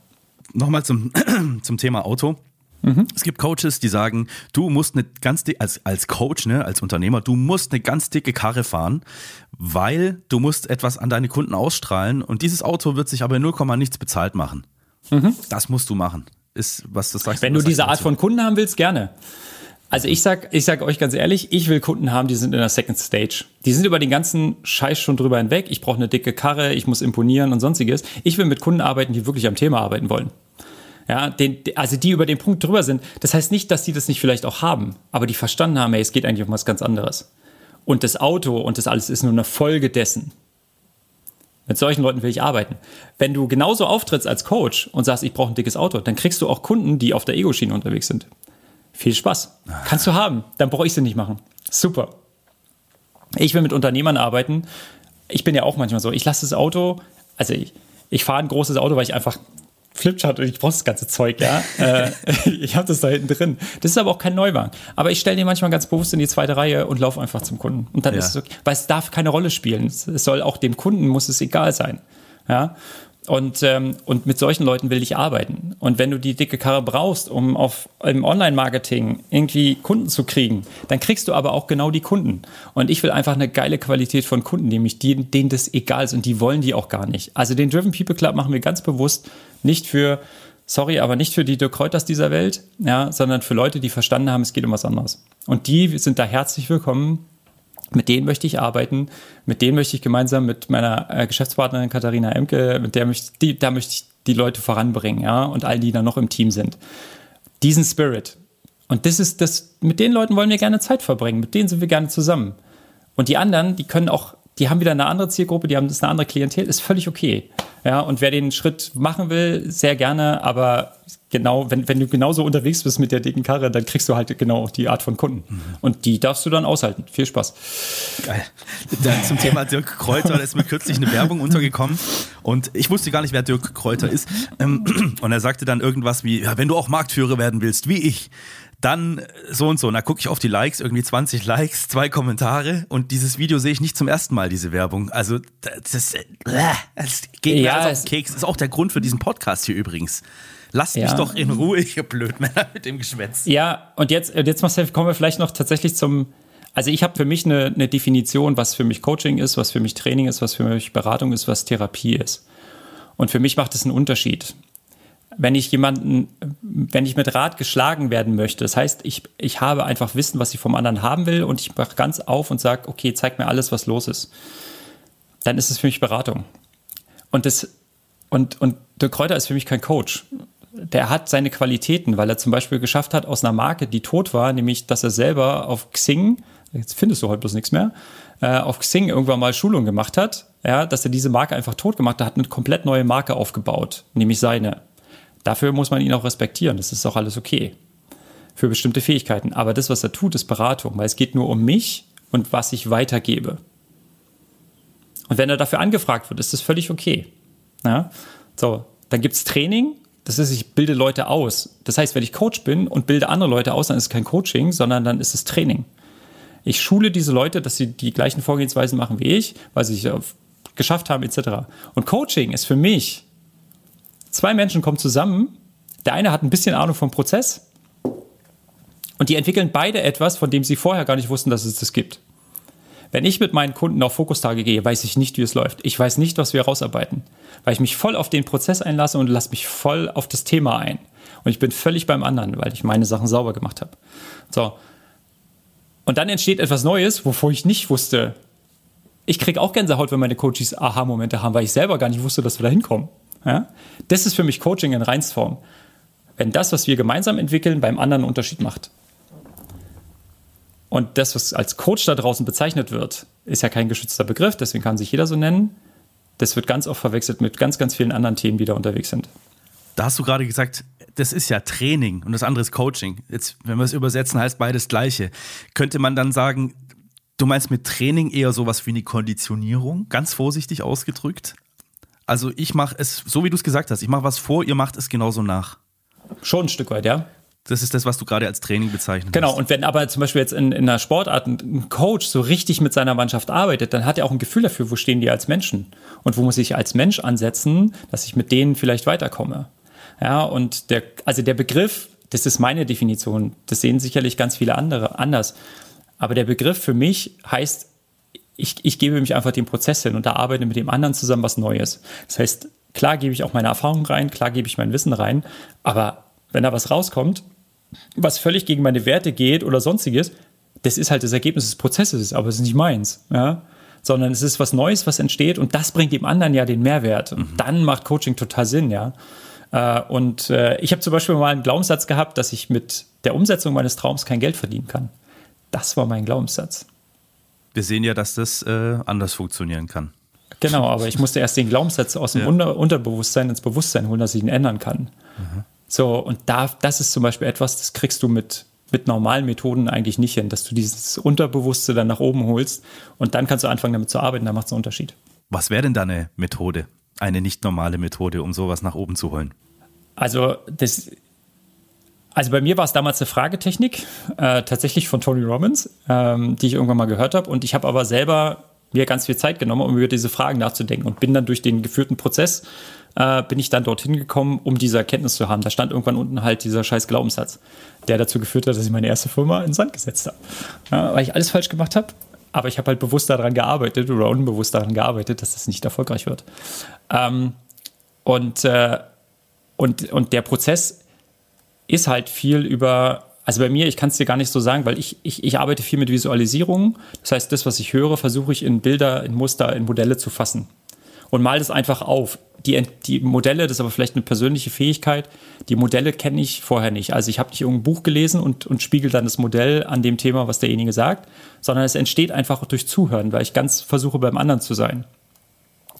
Nochmal zum, zum Thema Auto. Mhm. Es gibt Coaches, die sagen, du musst eine ganz dicke, als, als Coach, ne, als Unternehmer, du musst eine ganz dicke Karre fahren, weil du musst etwas an deine Kunden ausstrahlen und dieses Auto wird sich aber in 0, nichts bezahlt machen. Mhm. Das musst du machen. Ist, was das sagst Wenn du diese Art von Kunden haben willst, gerne. Also ich sag, ich sag euch ganz ehrlich, ich will Kunden haben, die sind in der Second Stage. Die sind über den ganzen Scheiß schon drüber hinweg. Ich brauche eine dicke Karre, ich muss imponieren und sonstiges. Ich will mit Kunden arbeiten, die wirklich am Thema arbeiten wollen. Ja, den, also die über den Punkt drüber sind. Das heißt nicht, dass die das nicht vielleicht auch haben, aber die verstanden haben, ey, es geht eigentlich um was ganz anderes. Und das Auto und das alles ist nur eine Folge dessen. Mit solchen Leuten will ich arbeiten. Wenn du genauso auftrittst als Coach und sagst, ich brauche ein dickes Auto, dann kriegst du auch Kunden, die auf der Ego-Schiene unterwegs sind. Viel Spaß. Kannst du haben. Dann brauche ich sie nicht machen. Super. Ich will mit Unternehmern arbeiten. Ich bin ja auch manchmal so. Ich lasse das Auto, also ich, ich fahre ein großes Auto, weil ich einfach Flipchart und ich brauche das ganze Zeug, ja. äh, ich habe das da hinten drin. Das ist aber auch kein Neuwagen. Aber ich stelle den manchmal ganz bewusst in die zweite Reihe und laufe einfach zum Kunden. Und dann ja. ist es okay. Weil es darf keine Rolle spielen. Es soll auch dem Kunden muss es egal sein. Ja. Und, ähm, und mit solchen Leuten will ich arbeiten. Und wenn du die dicke Karre brauchst, um auf im Online-Marketing irgendwie Kunden zu kriegen, dann kriegst du aber auch genau die Kunden. Und ich will einfach eine geile Qualität von Kunden, nämlich die, denen das egal ist und die wollen die auch gar nicht. Also den Driven People Club machen wir ganz bewusst nicht für, sorry, aber nicht für die Dirk Kräuters dieser Welt, ja, sondern für Leute, die verstanden haben, es geht um was anderes. Und die sind da herzlich willkommen mit denen möchte ich arbeiten, mit denen möchte ich gemeinsam mit meiner äh, Geschäftspartnerin Katharina Emke, mit der möchte die, da möchte ich die Leute voranbringen, ja, und all die da noch im Team sind. Diesen Spirit. Und das ist das, mit den Leuten wollen wir gerne Zeit verbringen, mit denen sind wir gerne zusammen. Und die anderen, die können auch die haben wieder eine andere Zielgruppe, die haben das eine andere Klientel, ist völlig okay. Ja, und wer den Schritt machen will, sehr gerne, aber genau, wenn, wenn du genauso unterwegs bist mit der dicken Karre, dann kriegst du halt genau die Art von Kunden. Mhm. Und die darfst du dann aushalten. Viel Spaß. Geil. Dann zum Thema Dirk Kräuter, da ist mir kürzlich eine Werbung untergekommen und ich wusste gar nicht, wer Dirk Kräuter ist. Ähm, und er sagte dann irgendwas wie, ja, wenn du auch Marktführer werden willst, wie ich, dann so und so. Und da gucke ich auf die Likes, irgendwie 20 Likes, zwei Kommentare und dieses Video sehe ich nicht zum ersten Mal, diese Werbung. Also das, das geht mir ja, alles auf den Keks. Das ist auch der Grund für diesen Podcast hier übrigens. Lasst ja. mich doch in Ruhe, ihr Blödmänner mit dem Geschwätz. Ja, und jetzt, jetzt Marcel, kommen wir vielleicht noch tatsächlich zum, also ich habe für mich eine, eine Definition, was für mich Coaching ist, was für mich Training ist, was für mich Beratung ist, was Therapie ist. Und für mich macht es einen Unterschied wenn ich jemanden, wenn ich mit Rat geschlagen werden möchte, das heißt, ich, ich habe einfach Wissen, was ich vom anderen haben will und ich mache ganz auf und sage, okay, zeig mir alles, was los ist, dann ist es für mich Beratung. Und das, und, und der Kräuter ist für mich kein Coach. Der hat seine Qualitäten, weil er zum Beispiel geschafft hat, aus einer Marke, die tot war, nämlich, dass er selber auf Xing, jetzt findest du heute bloß nichts mehr, äh, auf Xing irgendwann mal Schulung gemacht hat, ja, dass er diese Marke einfach tot gemacht hat, hat eine komplett neue Marke aufgebaut, nämlich seine. Dafür muss man ihn auch respektieren. Das ist auch alles okay. Für bestimmte Fähigkeiten. Aber das, was er tut, ist Beratung, weil es geht nur um mich und was ich weitergebe. Und wenn er dafür angefragt wird, ist das völlig okay. Ja? So, dann gibt es Training. Das ist, ich bilde Leute aus. Das heißt, wenn ich Coach bin und bilde andere Leute aus, dann ist es kein Coaching, sondern dann ist es Training. Ich schule diese Leute, dass sie die gleichen Vorgehensweisen machen wie ich, weil sie sich geschafft haben, etc. Und Coaching ist für mich Zwei Menschen kommen zusammen. Der eine hat ein bisschen Ahnung vom Prozess und die entwickeln beide etwas, von dem sie vorher gar nicht wussten, dass es das gibt. Wenn ich mit meinen Kunden auf Fokustage gehe, weiß ich nicht, wie es läuft. Ich weiß nicht, was wir herausarbeiten, weil ich mich voll auf den Prozess einlasse und lasse mich voll auf das Thema ein. Und ich bin völlig beim anderen, weil ich meine Sachen sauber gemacht habe. So. Und dann entsteht etwas Neues, wovor ich nicht wusste. Ich kriege auch Gänsehaut, wenn meine Coaches Aha-Momente haben, weil ich selber gar nicht wusste, dass wir da hinkommen. Ja? Das ist für mich Coaching in Reinsform. Wenn das, was wir gemeinsam entwickeln, beim anderen einen Unterschied macht. Und das, was als Coach da draußen bezeichnet wird, ist ja kein geschützter Begriff, deswegen kann sich jeder so nennen. Das wird ganz oft verwechselt mit ganz, ganz vielen anderen Themen, die da unterwegs sind. Da hast du gerade gesagt, das ist ja Training und das andere ist Coaching. Jetzt, wenn wir es übersetzen, heißt beides Gleiche. Könnte man dann sagen, du meinst mit Training eher sowas wie eine Konditionierung, ganz vorsichtig ausgedrückt? Also ich mache es, so wie du es gesagt hast, ich mache was vor, ihr macht es genauso nach. Schon ein Stück weit, ja. Das ist das, was du gerade als Training bezeichnest. Genau, und wenn aber zum Beispiel jetzt in, in einer Sportart ein Coach so richtig mit seiner Mannschaft arbeitet, dann hat er auch ein Gefühl dafür, wo stehen die als Menschen und wo muss ich als Mensch ansetzen, dass ich mit denen vielleicht weiterkomme. Ja, und der, also der Begriff, das ist meine Definition, das sehen sicherlich ganz viele andere anders. Aber der Begriff für mich heißt ich, ich gebe mich einfach dem Prozess hin und da arbeite mit dem anderen zusammen was Neues. Das heißt, klar gebe ich auch meine Erfahrungen rein, klar gebe ich mein Wissen rein, aber wenn da was rauskommt, was völlig gegen meine Werte geht oder sonstiges, das ist halt das Ergebnis des Prozesses, aber es ist nicht meins, ja. Sondern es ist was Neues, was entsteht und das bringt dem anderen ja den Mehrwert. Und mhm. dann macht Coaching total Sinn, ja. Äh, und äh, ich habe zum Beispiel mal einen Glaubenssatz gehabt, dass ich mit der Umsetzung meines Traums kein Geld verdienen kann. Das war mein Glaubenssatz wir sehen ja, dass das äh, anders funktionieren kann. Genau, aber ich musste erst den Glaubenssatz aus dem ja. Unter Unterbewusstsein ins Bewusstsein holen, dass ich ihn ändern kann. Mhm. So, und da, das ist zum Beispiel etwas, das kriegst du mit, mit normalen Methoden eigentlich nicht hin, dass du dieses Unterbewusste dann nach oben holst und dann kannst du anfangen, damit zu arbeiten, da macht es einen Unterschied. Was wäre denn da eine Methode, eine nicht normale Methode, um sowas nach oben zu holen? Also, das, also bei mir war es damals eine Fragetechnik, äh, tatsächlich von Tony Robbins, ähm, die ich irgendwann mal gehört habe. Und ich habe aber selber mir ganz viel Zeit genommen, um über diese Fragen nachzudenken und bin dann durch den geführten Prozess äh, bin ich dann dorthin gekommen, um diese Erkenntnis zu haben. Da stand irgendwann unten halt dieser scheiß Glaubenssatz, der dazu geführt hat, dass ich meine erste Firma in Sand gesetzt habe. Ja, weil ich alles falsch gemacht habe, aber ich habe halt bewusst daran gearbeitet oder unbewusst daran gearbeitet, dass das nicht erfolgreich wird. Ähm, und, äh, und, und der Prozess ist halt viel über, also bei mir, ich kann es dir gar nicht so sagen, weil ich, ich, ich arbeite viel mit Visualisierungen. Das heißt, das, was ich höre, versuche ich in Bilder, in Muster, in Modelle zu fassen. Und mal das einfach auf. Die, die Modelle, das ist aber vielleicht eine persönliche Fähigkeit, die Modelle kenne ich vorher nicht. Also ich habe nicht irgendein Buch gelesen und, und spiegel dann das Modell an dem Thema, was derjenige sagt, sondern es entsteht einfach durch Zuhören, weil ich ganz versuche, beim anderen zu sein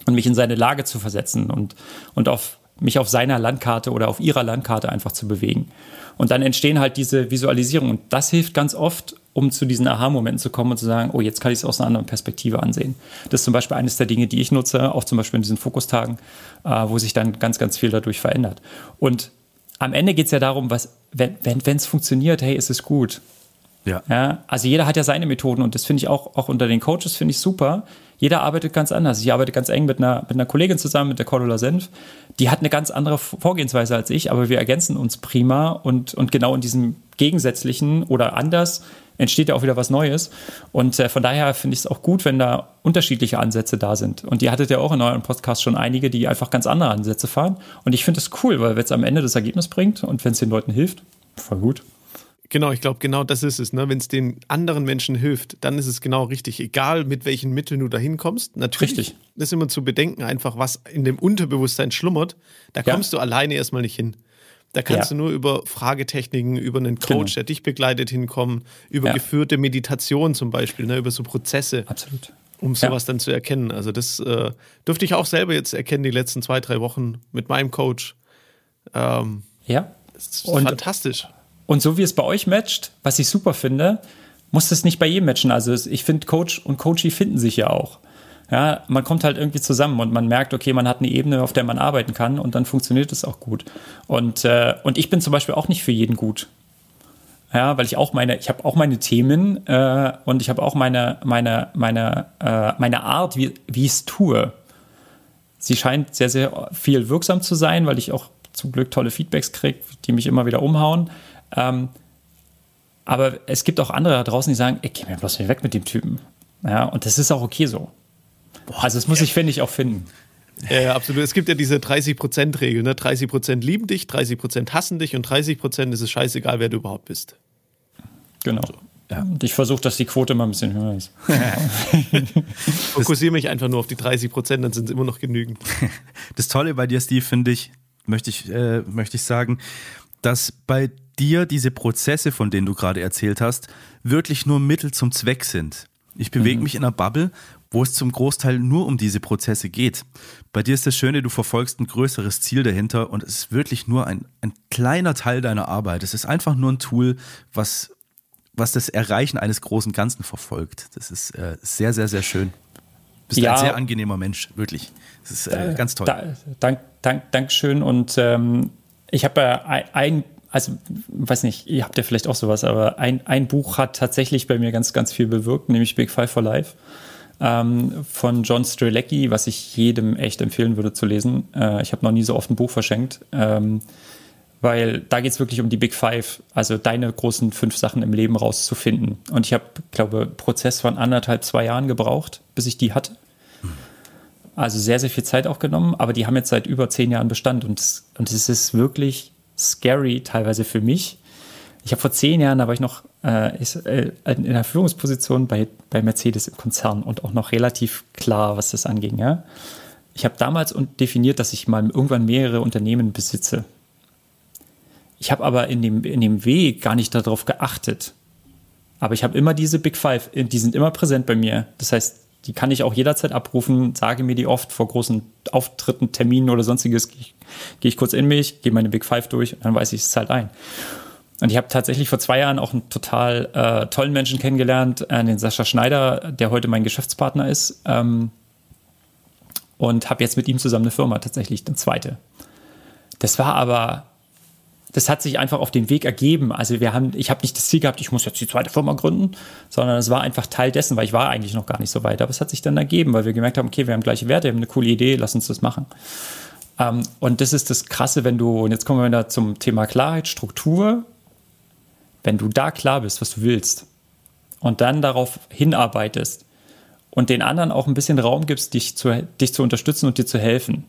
und mich in seine Lage zu versetzen und, und auf mich auf seiner Landkarte oder auf ihrer Landkarte einfach zu bewegen. Und dann entstehen halt diese Visualisierungen. Und das hilft ganz oft, um zu diesen Aha-Momenten zu kommen und zu sagen, oh, jetzt kann ich es aus einer anderen Perspektive ansehen. Das ist zum Beispiel eines der Dinge, die ich nutze, auch zum Beispiel in diesen Fokustagen, äh, wo sich dann ganz, ganz viel dadurch verändert. Und am Ende geht es ja darum, was, wenn es wenn, funktioniert, hey, ist es gut. Ja. ja. Also jeder hat ja seine Methoden und das finde ich auch, auch unter den Coaches finde ich super. Jeder arbeitet ganz anders. Ich arbeite ganz eng mit einer, mit einer Kollegin zusammen, mit der Cordula Senf. Die hat eine ganz andere Vorgehensweise als ich, aber wir ergänzen uns prima und, und genau in diesem Gegensätzlichen oder anders entsteht ja auch wieder was Neues. Und äh, von daher finde ich es auch gut, wenn da unterschiedliche Ansätze da sind. Und ihr hattet ja auch in eurem Podcast schon einige, die einfach ganz andere Ansätze fahren. Und ich finde es cool, weil wenn es am Ende das Ergebnis bringt und wenn es den Leuten hilft, voll gut. Genau, ich glaube, genau das ist es. Ne? Wenn es den anderen Menschen hilft, dann ist es genau richtig. Egal, mit welchen Mitteln du da hinkommst. Natürlich richtig. ist immer zu bedenken, einfach was in dem Unterbewusstsein schlummert. Da kommst ja. du alleine erstmal nicht hin. Da kannst ja. du nur über Fragetechniken, über einen Coach, genau. der dich begleitet, hinkommen, über ja. geführte Meditation zum Beispiel, ne? über so Prozesse. Absolut. Um sowas dann zu erkennen. Also, das äh, dürfte ich auch selber jetzt erkennen, die letzten zwei, drei Wochen mit meinem Coach. Ähm, ja. Das ist Und fantastisch. Und so wie es bei euch matcht, was ich super finde, muss das nicht bei jedem matchen. Also ich finde, Coach und Coachie finden sich ja auch. Ja, man kommt halt irgendwie zusammen und man merkt, okay, man hat eine Ebene, auf der man arbeiten kann und dann funktioniert es auch gut. Und, äh, und ich bin zum Beispiel auch nicht für jeden gut. Ja, weil ich auch meine, ich habe auch meine Themen äh, und ich habe auch meine, meine, meine, äh, meine Art, wie, wie ich es tue. Sie scheint sehr, sehr viel wirksam zu sein, weil ich auch zum Glück tolle Feedbacks kriege, die mich immer wieder umhauen. Ähm, aber es gibt auch andere da draußen, die sagen, ey, geh mir bloß nicht weg mit dem Typen. Ja, und das ist auch okay so. Boah, also das muss ich, finde ich, auch finden. Ja, ja, absolut. Es gibt ja diese 30%-Regel. Ne? 30% lieben dich, 30% hassen dich und 30% ist es scheißegal, wer du überhaupt bist. Genau. So. Ja. Und ich versuche, dass die Quote mal ein bisschen höher ist. Fokussiere mich einfach nur auf die 30% dann sind es immer noch genügend. Das Tolle bei dir, Steve, finde ich, möchte ich, äh, möchte ich sagen, dass bei dir diese Prozesse, von denen du gerade erzählt hast, wirklich nur Mittel zum Zweck sind. Ich bewege mhm. mich in einer Bubble, wo es zum Großteil nur um diese Prozesse geht. Bei dir ist das Schöne, du verfolgst ein größeres Ziel dahinter und es ist wirklich nur ein, ein kleiner Teil deiner Arbeit. Es ist einfach nur ein Tool, was, was das Erreichen eines großen Ganzen verfolgt. Das ist äh, sehr, sehr, sehr schön. Du bist ja, ein sehr angenehmer Mensch, wirklich. Das ist äh, ganz toll. Da, dank, dank, Dankeschön und ähm, ich habe ja ein, also weiß nicht, ihr habt ja vielleicht auch sowas, aber ein, ein Buch hat tatsächlich bei mir ganz, ganz viel bewirkt, nämlich Big Five for Life ähm, von John Strelecki, was ich jedem echt empfehlen würde zu lesen. Äh, ich habe noch nie so oft ein Buch verschenkt, ähm, weil da geht es wirklich um die Big Five, also deine großen fünf Sachen im Leben rauszufinden. Und ich habe, glaube, Prozess von anderthalb, zwei Jahren gebraucht, bis ich die hatte. Also sehr, sehr viel Zeit auch genommen, aber die haben jetzt seit über zehn Jahren Bestand und, und es ist wirklich scary teilweise für mich. Ich habe vor zehn Jahren, da war ich noch äh, äh, in einer Führungsposition bei, bei Mercedes im Konzern und auch noch relativ klar, was das anging. Ja? Ich habe damals definiert, dass ich mal irgendwann mehrere Unternehmen besitze. Ich habe aber in dem, in dem Weg gar nicht darauf geachtet. Aber ich habe immer diese Big Five, die sind immer präsent bei mir. Das heißt, Die kann ich auch jederzeit abrufen, sage mir die oft vor großen Auftritten, Terminen oder sonstiges. Gehe ich, geh ich kurz in mich, gehe meine Big Five durch, dann weiß ich es halt ein. Und ich habe tatsächlich vor zwei Jahren auch einen total äh, tollen Menschen kennengelernt, äh, den Sascha Schneider, der heute mein Geschäftspartner ist. Ähm, und habe jetzt mit ihm zusammen eine Firma, tatsächlich eine zweite. Das war aber das hat sich einfach auf dem Weg ergeben. Also wir haben, ich habe nicht das Ziel gehabt, ich muss jetzt die zweite Firma gründen, sondern es war einfach Teil dessen, weil ich war eigentlich noch gar nicht so weit. Aber es hat sich dann ergeben, weil wir gemerkt haben, okay, wir haben gleiche Werte, wir haben eine coole Idee, lass uns das machen. Ähm, und das ist das Krasse, wenn du, und jetzt kommen wir wieder zum Thema Klarheit, Struktur, wenn du da klar bist, was du willst und dann darauf hinarbeitest und den anderen auch ein bisschen Raum gibst, dich zu, dich zu unterstützen und dir zu helfen,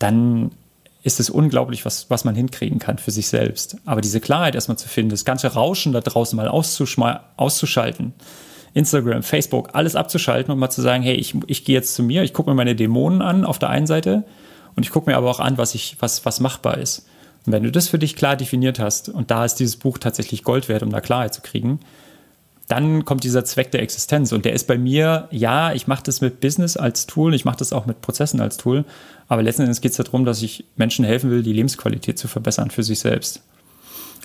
dann ist es unglaublich, was, was man hinkriegen kann für sich selbst. Aber diese Klarheit erstmal zu finden, das ganze Rauschen da draußen mal auszuschalten, Instagram, Facebook, alles abzuschalten und mal zu sagen, hey, ich, ich gehe jetzt zu mir, ich gucke mir meine Dämonen an auf der einen Seite und ich gucke mir aber auch an, was, ich, was, was machbar ist. Und wenn du das für dich klar definiert hast, und da ist dieses Buch tatsächlich Gold wert, um da Klarheit zu kriegen, dann kommt dieser Zweck der Existenz. Und der ist bei mir, ja, ich mache das mit Business als Tool, ich mache das auch mit Prozessen als Tool, aber letzten Endes geht es darum, dass ich Menschen helfen will, die Lebensqualität zu verbessern für sich selbst.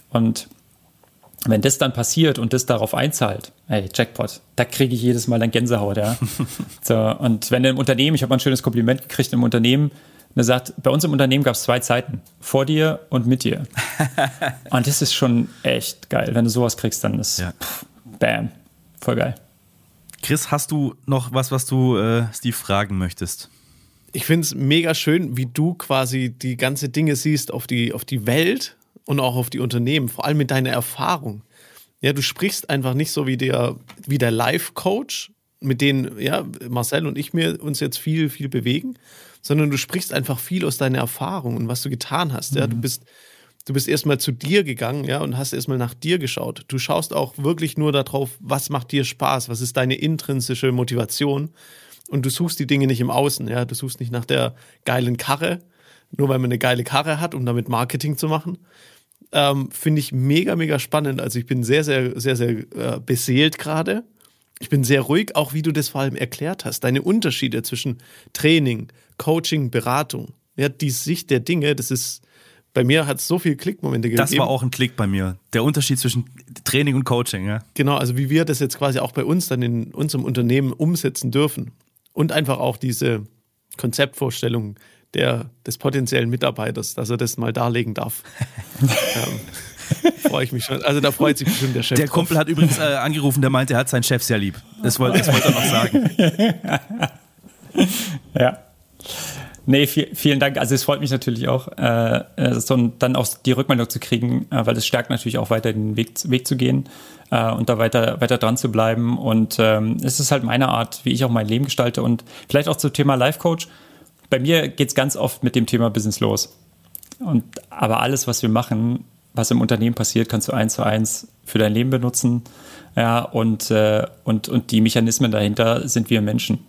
Und wenn das dann passiert und das darauf einzahlt, hey, Jackpot, da kriege ich jedes Mal dann Gänsehaut, ja. so, und wenn im Unternehmen, ich habe mal ein schönes Kompliment gekriegt im Unternehmen, der sagt, bei uns im Unternehmen gab es zwei Zeiten, vor dir und mit dir. und das ist schon echt geil. Wenn du sowas kriegst, dann ist ja. pff, bam, voll geil. Chris, hast du noch was, was du äh, Steve fragen möchtest? Ich finde es mega schön, wie du quasi die ganze Dinge siehst auf die, auf die Welt und auch auf die Unternehmen, vor allem mit deiner Erfahrung. Ja, du sprichst einfach nicht so wie der, wie der Life-Coach, mit denen ja, Marcel und ich mir uns jetzt viel, viel bewegen, sondern du sprichst einfach viel aus deiner Erfahrung und was du getan hast. Ja, du mhm. bist, du bist erstmal zu dir gegangen, ja, und hast erstmal nach dir geschaut. Du schaust auch wirklich nur darauf, was macht dir Spaß, was ist deine intrinsische Motivation und du suchst die Dinge nicht im Außen, ja. Du suchst nicht nach der geilen Karre, nur weil man eine geile Karre hat, um damit Marketing zu machen. Ähm, Finde ich mega, mega spannend. Also ich bin sehr, sehr, sehr, sehr äh, beseelt gerade. Ich bin sehr ruhig, auch wie du das vor allem erklärt hast. Deine Unterschiede zwischen Training, Coaching, Beratung. Ja, die Sicht der Dinge, das ist, bei mir hat es so viele Klickmomente gegeben. Das war auch ein Klick bei mir. Der Unterschied zwischen Training und Coaching, ja. Genau, also wie wir das jetzt quasi auch bei uns dann in unserem Unternehmen umsetzen dürfen und einfach auch diese Konzeptvorstellung der, des potenziellen Mitarbeiters, dass er das mal darlegen darf. ähm, freue ich mich schon. Also da freut sich bestimmt der Chef. Der Kumpel hat übrigens äh, angerufen, der meinte, er hat seinen Chef sehr lieb. Das wollte, das wollte er noch sagen. ja. Nee, viel, vielen Dank. Also es freut mich natürlich auch, äh, äh, so dann auch die Rückmeldung zu kriegen, äh, weil es stärkt natürlich auch weiter den Weg, Weg zu gehen äh, und da weiter, weiter dran zu bleiben. Und ähm, es ist halt meine Art, wie ich auch mein Leben gestalte. Und vielleicht auch zum Thema Life Coach. Bei mir geht es ganz oft mit dem Thema Business los. Und aber alles, was wir machen, was im Unternehmen passiert, kannst du eins zu eins für dein Leben benutzen. Ja, und, äh, und, und die Mechanismen dahinter sind wir Menschen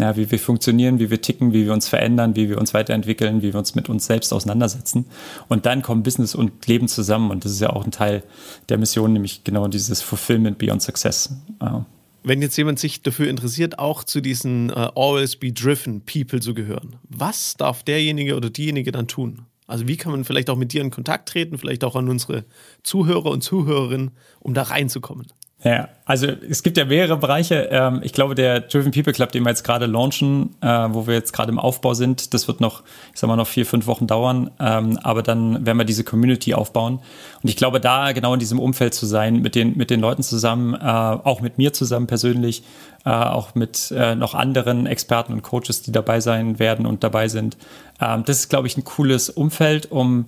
ja, wie wir funktionieren, wie wir ticken, wie wir uns verändern, wie wir uns weiterentwickeln, wie wir uns mit uns selbst auseinandersetzen. Und dann kommen Business und Leben zusammen. Und das ist ja auch ein Teil der Mission, nämlich genau dieses Fulfillment beyond Success. Ja. Wenn jetzt jemand sich dafür interessiert, auch zu diesen uh, Always Be Driven People zu gehören, was darf derjenige oder diejenige dann tun? Also wie kann man vielleicht auch mit dir in Kontakt treten, vielleicht auch an unsere Zuhörer und Zuhörerinnen, um da reinzukommen? Ja, also es gibt ja mehrere Bereiche. Ähm, ich glaube, der Driven People Club, den wir jetzt gerade launchen, äh, wo wir jetzt gerade im Aufbau sind, das wird noch, ich sag mal, noch vier, fünf Wochen dauern. Ähm, aber dann werden wir diese Community aufbauen. Und ich glaube, da genau in diesem Umfeld zu sein, mit den, mit den Leuten zusammen, äh, auch mit mir zusammen persönlich, äh, auch mit noch anderen Experten und Coaches, die dabei sein werden und dabei sind. Ähm, das ist, glaube ich, ein cooles Umfeld, um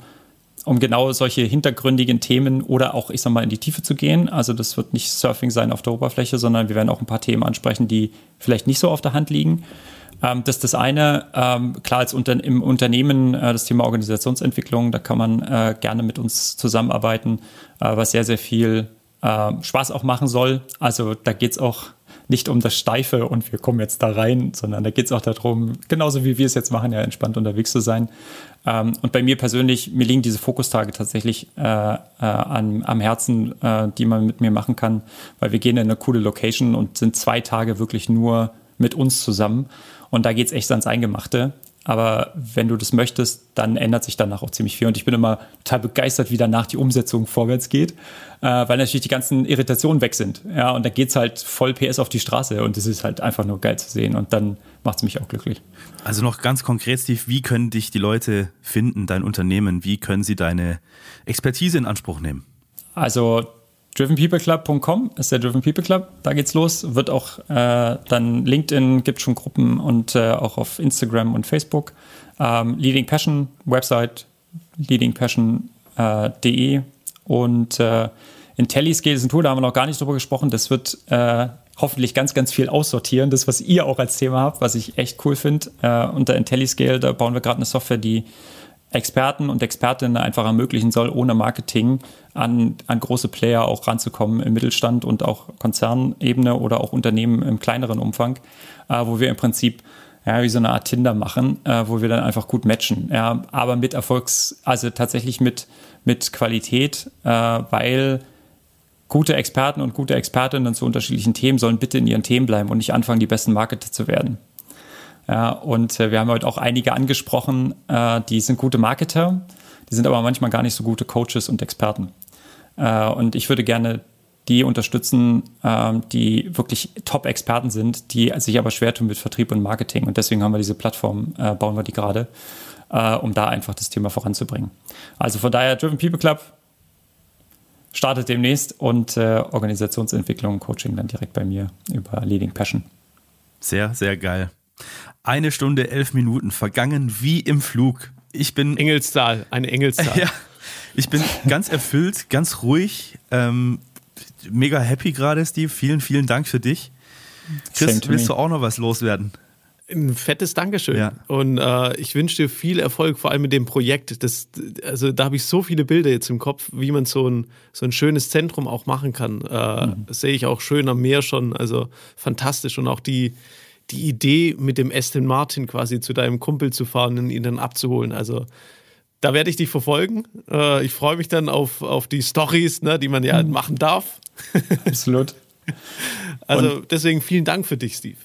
um genau solche hintergründigen Themen oder auch, ich sag mal, in die Tiefe zu gehen. Also das wird nicht Surfing sein auf der Oberfläche, sondern wir werden auch ein paar Themen ansprechen, die vielleicht nicht so auf der Hand liegen. Ähm, das ist das eine. Ähm, klar, als unter, im Unternehmen äh, das Thema Organisationsentwicklung, da kann man äh, gerne mit uns zusammenarbeiten, äh, was sehr, sehr viel äh, Spaß auch machen soll. Also da geht es auch nicht um das Steife und wir kommen jetzt da rein, sondern da geht es auch darum, genauso wie wir es jetzt machen, ja, entspannt unterwegs zu sein. Ähm, und bei mir persönlich, mir liegen diese Fokustage tatsächlich äh, äh, an, am Herzen, äh, die man mit mir machen kann, weil wir gehen in eine coole Location und sind zwei Tage wirklich nur mit uns zusammen. Und da geht es echt ans Eingemachte. Aber wenn du das möchtest, dann ändert sich danach auch ziemlich viel. Und ich bin immer total begeistert, wie danach die Umsetzung vorwärts geht, äh, weil natürlich die ganzen Irritationen weg sind. Ja, und da geht's halt voll PS auf die Straße und das ist halt einfach nur geil zu sehen. Und dann macht's mich auch glücklich. Also noch ganz konkret, Steve, wie können dich die Leute finden, dein Unternehmen? Wie können sie deine Expertise in Anspruch nehmen? Also drivenpeopleclub.com ist der Driven People Club. Da geht's los. Wird auch äh, dann LinkedIn, gibt schon Gruppen und äh, auch auf Instagram und Facebook. Ähm, Leading Passion Website leadingpassion.de äh, und äh, IntelliScale ist ein Tool, da haben wir noch gar nicht drüber gesprochen. Das wird äh, hoffentlich ganz, ganz viel aussortieren. Das, was ihr auch als Thema habt, was ich echt cool finde. Äh, unter IntelliScale, da bauen wir gerade eine Software, die Experten und Expertinnen einfach ermöglichen soll, ohne Marketing an, an große Player auch ranzukommen im Mittelstand und auch Konzernebene oder auch Unternehmen im kleineren Umfang, äh, wo wir im Prinzip ja, wie so eine Art Tinder machen, äh, wo wir dann einfach gut matchen. Ja, aber mit Erfolgs, also tatsächlich mit, mit Qualität, äh, weil gute Experten und gute Expertinnen zu unterschiedlichen Themen sollen bitte in ihren Themen bleiben und nicht anfangen, die besten Marketer zu werden. Und äh, wir haben heute auch einige angesprochen, äh, die sind gute Marketer, die sind aber manchmal gar nicht so gute Coaches und Experten. Äh, und ich würde gerne die unterstützen, ähm, die wirklich Top-Experten sind, die sich aber schwer tun mit Vertrieb und Marketing. Und deswegen haben wir diese Plattform, bauen wir die gerade, um da einfach das Thema voranzubringen. Also von daher, Driven People Club startet demnächst und Organisationsentwicklung, Coaching dann direkt bei mir über Leading Passion. Sehr, sehr geil. Eine Stunde, elf Minuten vergangen wie im Flug. Ich bin. Engelszahl, eine Engelszahl. Ja, ich bin ganz erfüllt, ganz ruhig. Ähm, mega happy gerade, Steve. Vielen, vielen Dank für dich. Chris, willst du auch noch was loswerden? Ein fettes Dankeschön. Ja. Und äh, ich wünsche dir viel Erfolg, vor allem mit dem Projekt. Das, also da habe ich so viele Bilder jetzt im Kopf, wie man so ein, so ein schönes Zentrum auch machen kann. Äh, mhm. Sehe ich auch schön am Meer schon. Also fantastisch. Und auch die, die Idee, mit dem Aston Martin quasi zu deinem Kumpel zu fahren und ihn dann abzuholen. Also da werde ich dich verfolgen. Äh, ich freue mich dann auf, auf die Stories, ne, die man ja mhm. machen darf. Absolut. also und deswegen vielen Dank für dich, Steve.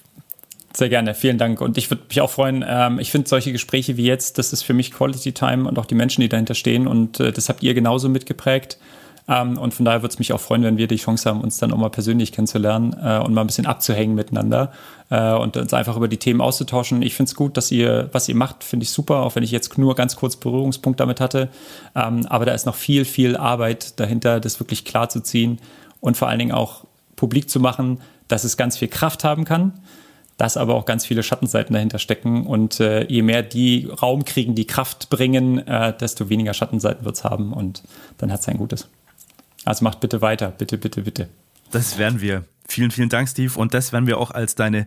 Sehr gerne, vielen Dank. Und ich würde mich auch freuen, ähm, ich finde solche Gespräche wie jetzt, das ist für mich Quality Time und auch die Menschen, die dahinter stehen. Und äh, das habt ihr genauso mitgeprägt. Ähm, und von daher würde es mich auch freuen, wenn wir die Chance haben, uns dann auch mal persönlich kennenzulernen äh, und mal ein bisschen abzuhängen miteinander äh, und uns einfach über die Themen auszutauschen. Ich finde es gut, dass ihr, was ihr macht, finde ich super, auch wenn ich jetzt nur ganz kurz Berührungspunkt damit hatte. Ähm, aber da ist noch viel, viel Arbeit dahinter, das wirklich klar zu ziehen und vor allen Dingen auch publik zu machen, dass es ganz viel Kraft haben kann dass aber auch ganz viele Schattenseiten dahinter stecken. Und äh, je mehr die Raum kriegen, die Kraft bringen, äh, desto weniger Schattenseiten wird es haben. Und dann hat es ein Gutes. Also macht bitte weiter, bitte, bitte, bitte. Das werden wir. Vielen, vielen Dank, Steve. Und das werden wir auch als deine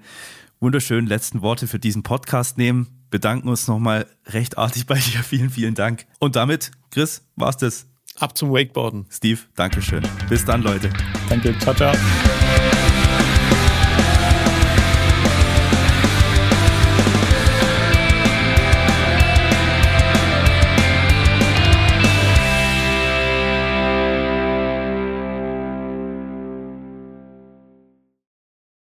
wunderschönen letzten Worte für diesen Podcast nehmen. Bedanken uns nochmal recht artig bei dir. Vielen, vielen Dank. Und damit, Chris, war's das. Ab zum Wakeboarden. Steve, Dankeschön. Bis dann, Leute. Danke. Ciao, ciao.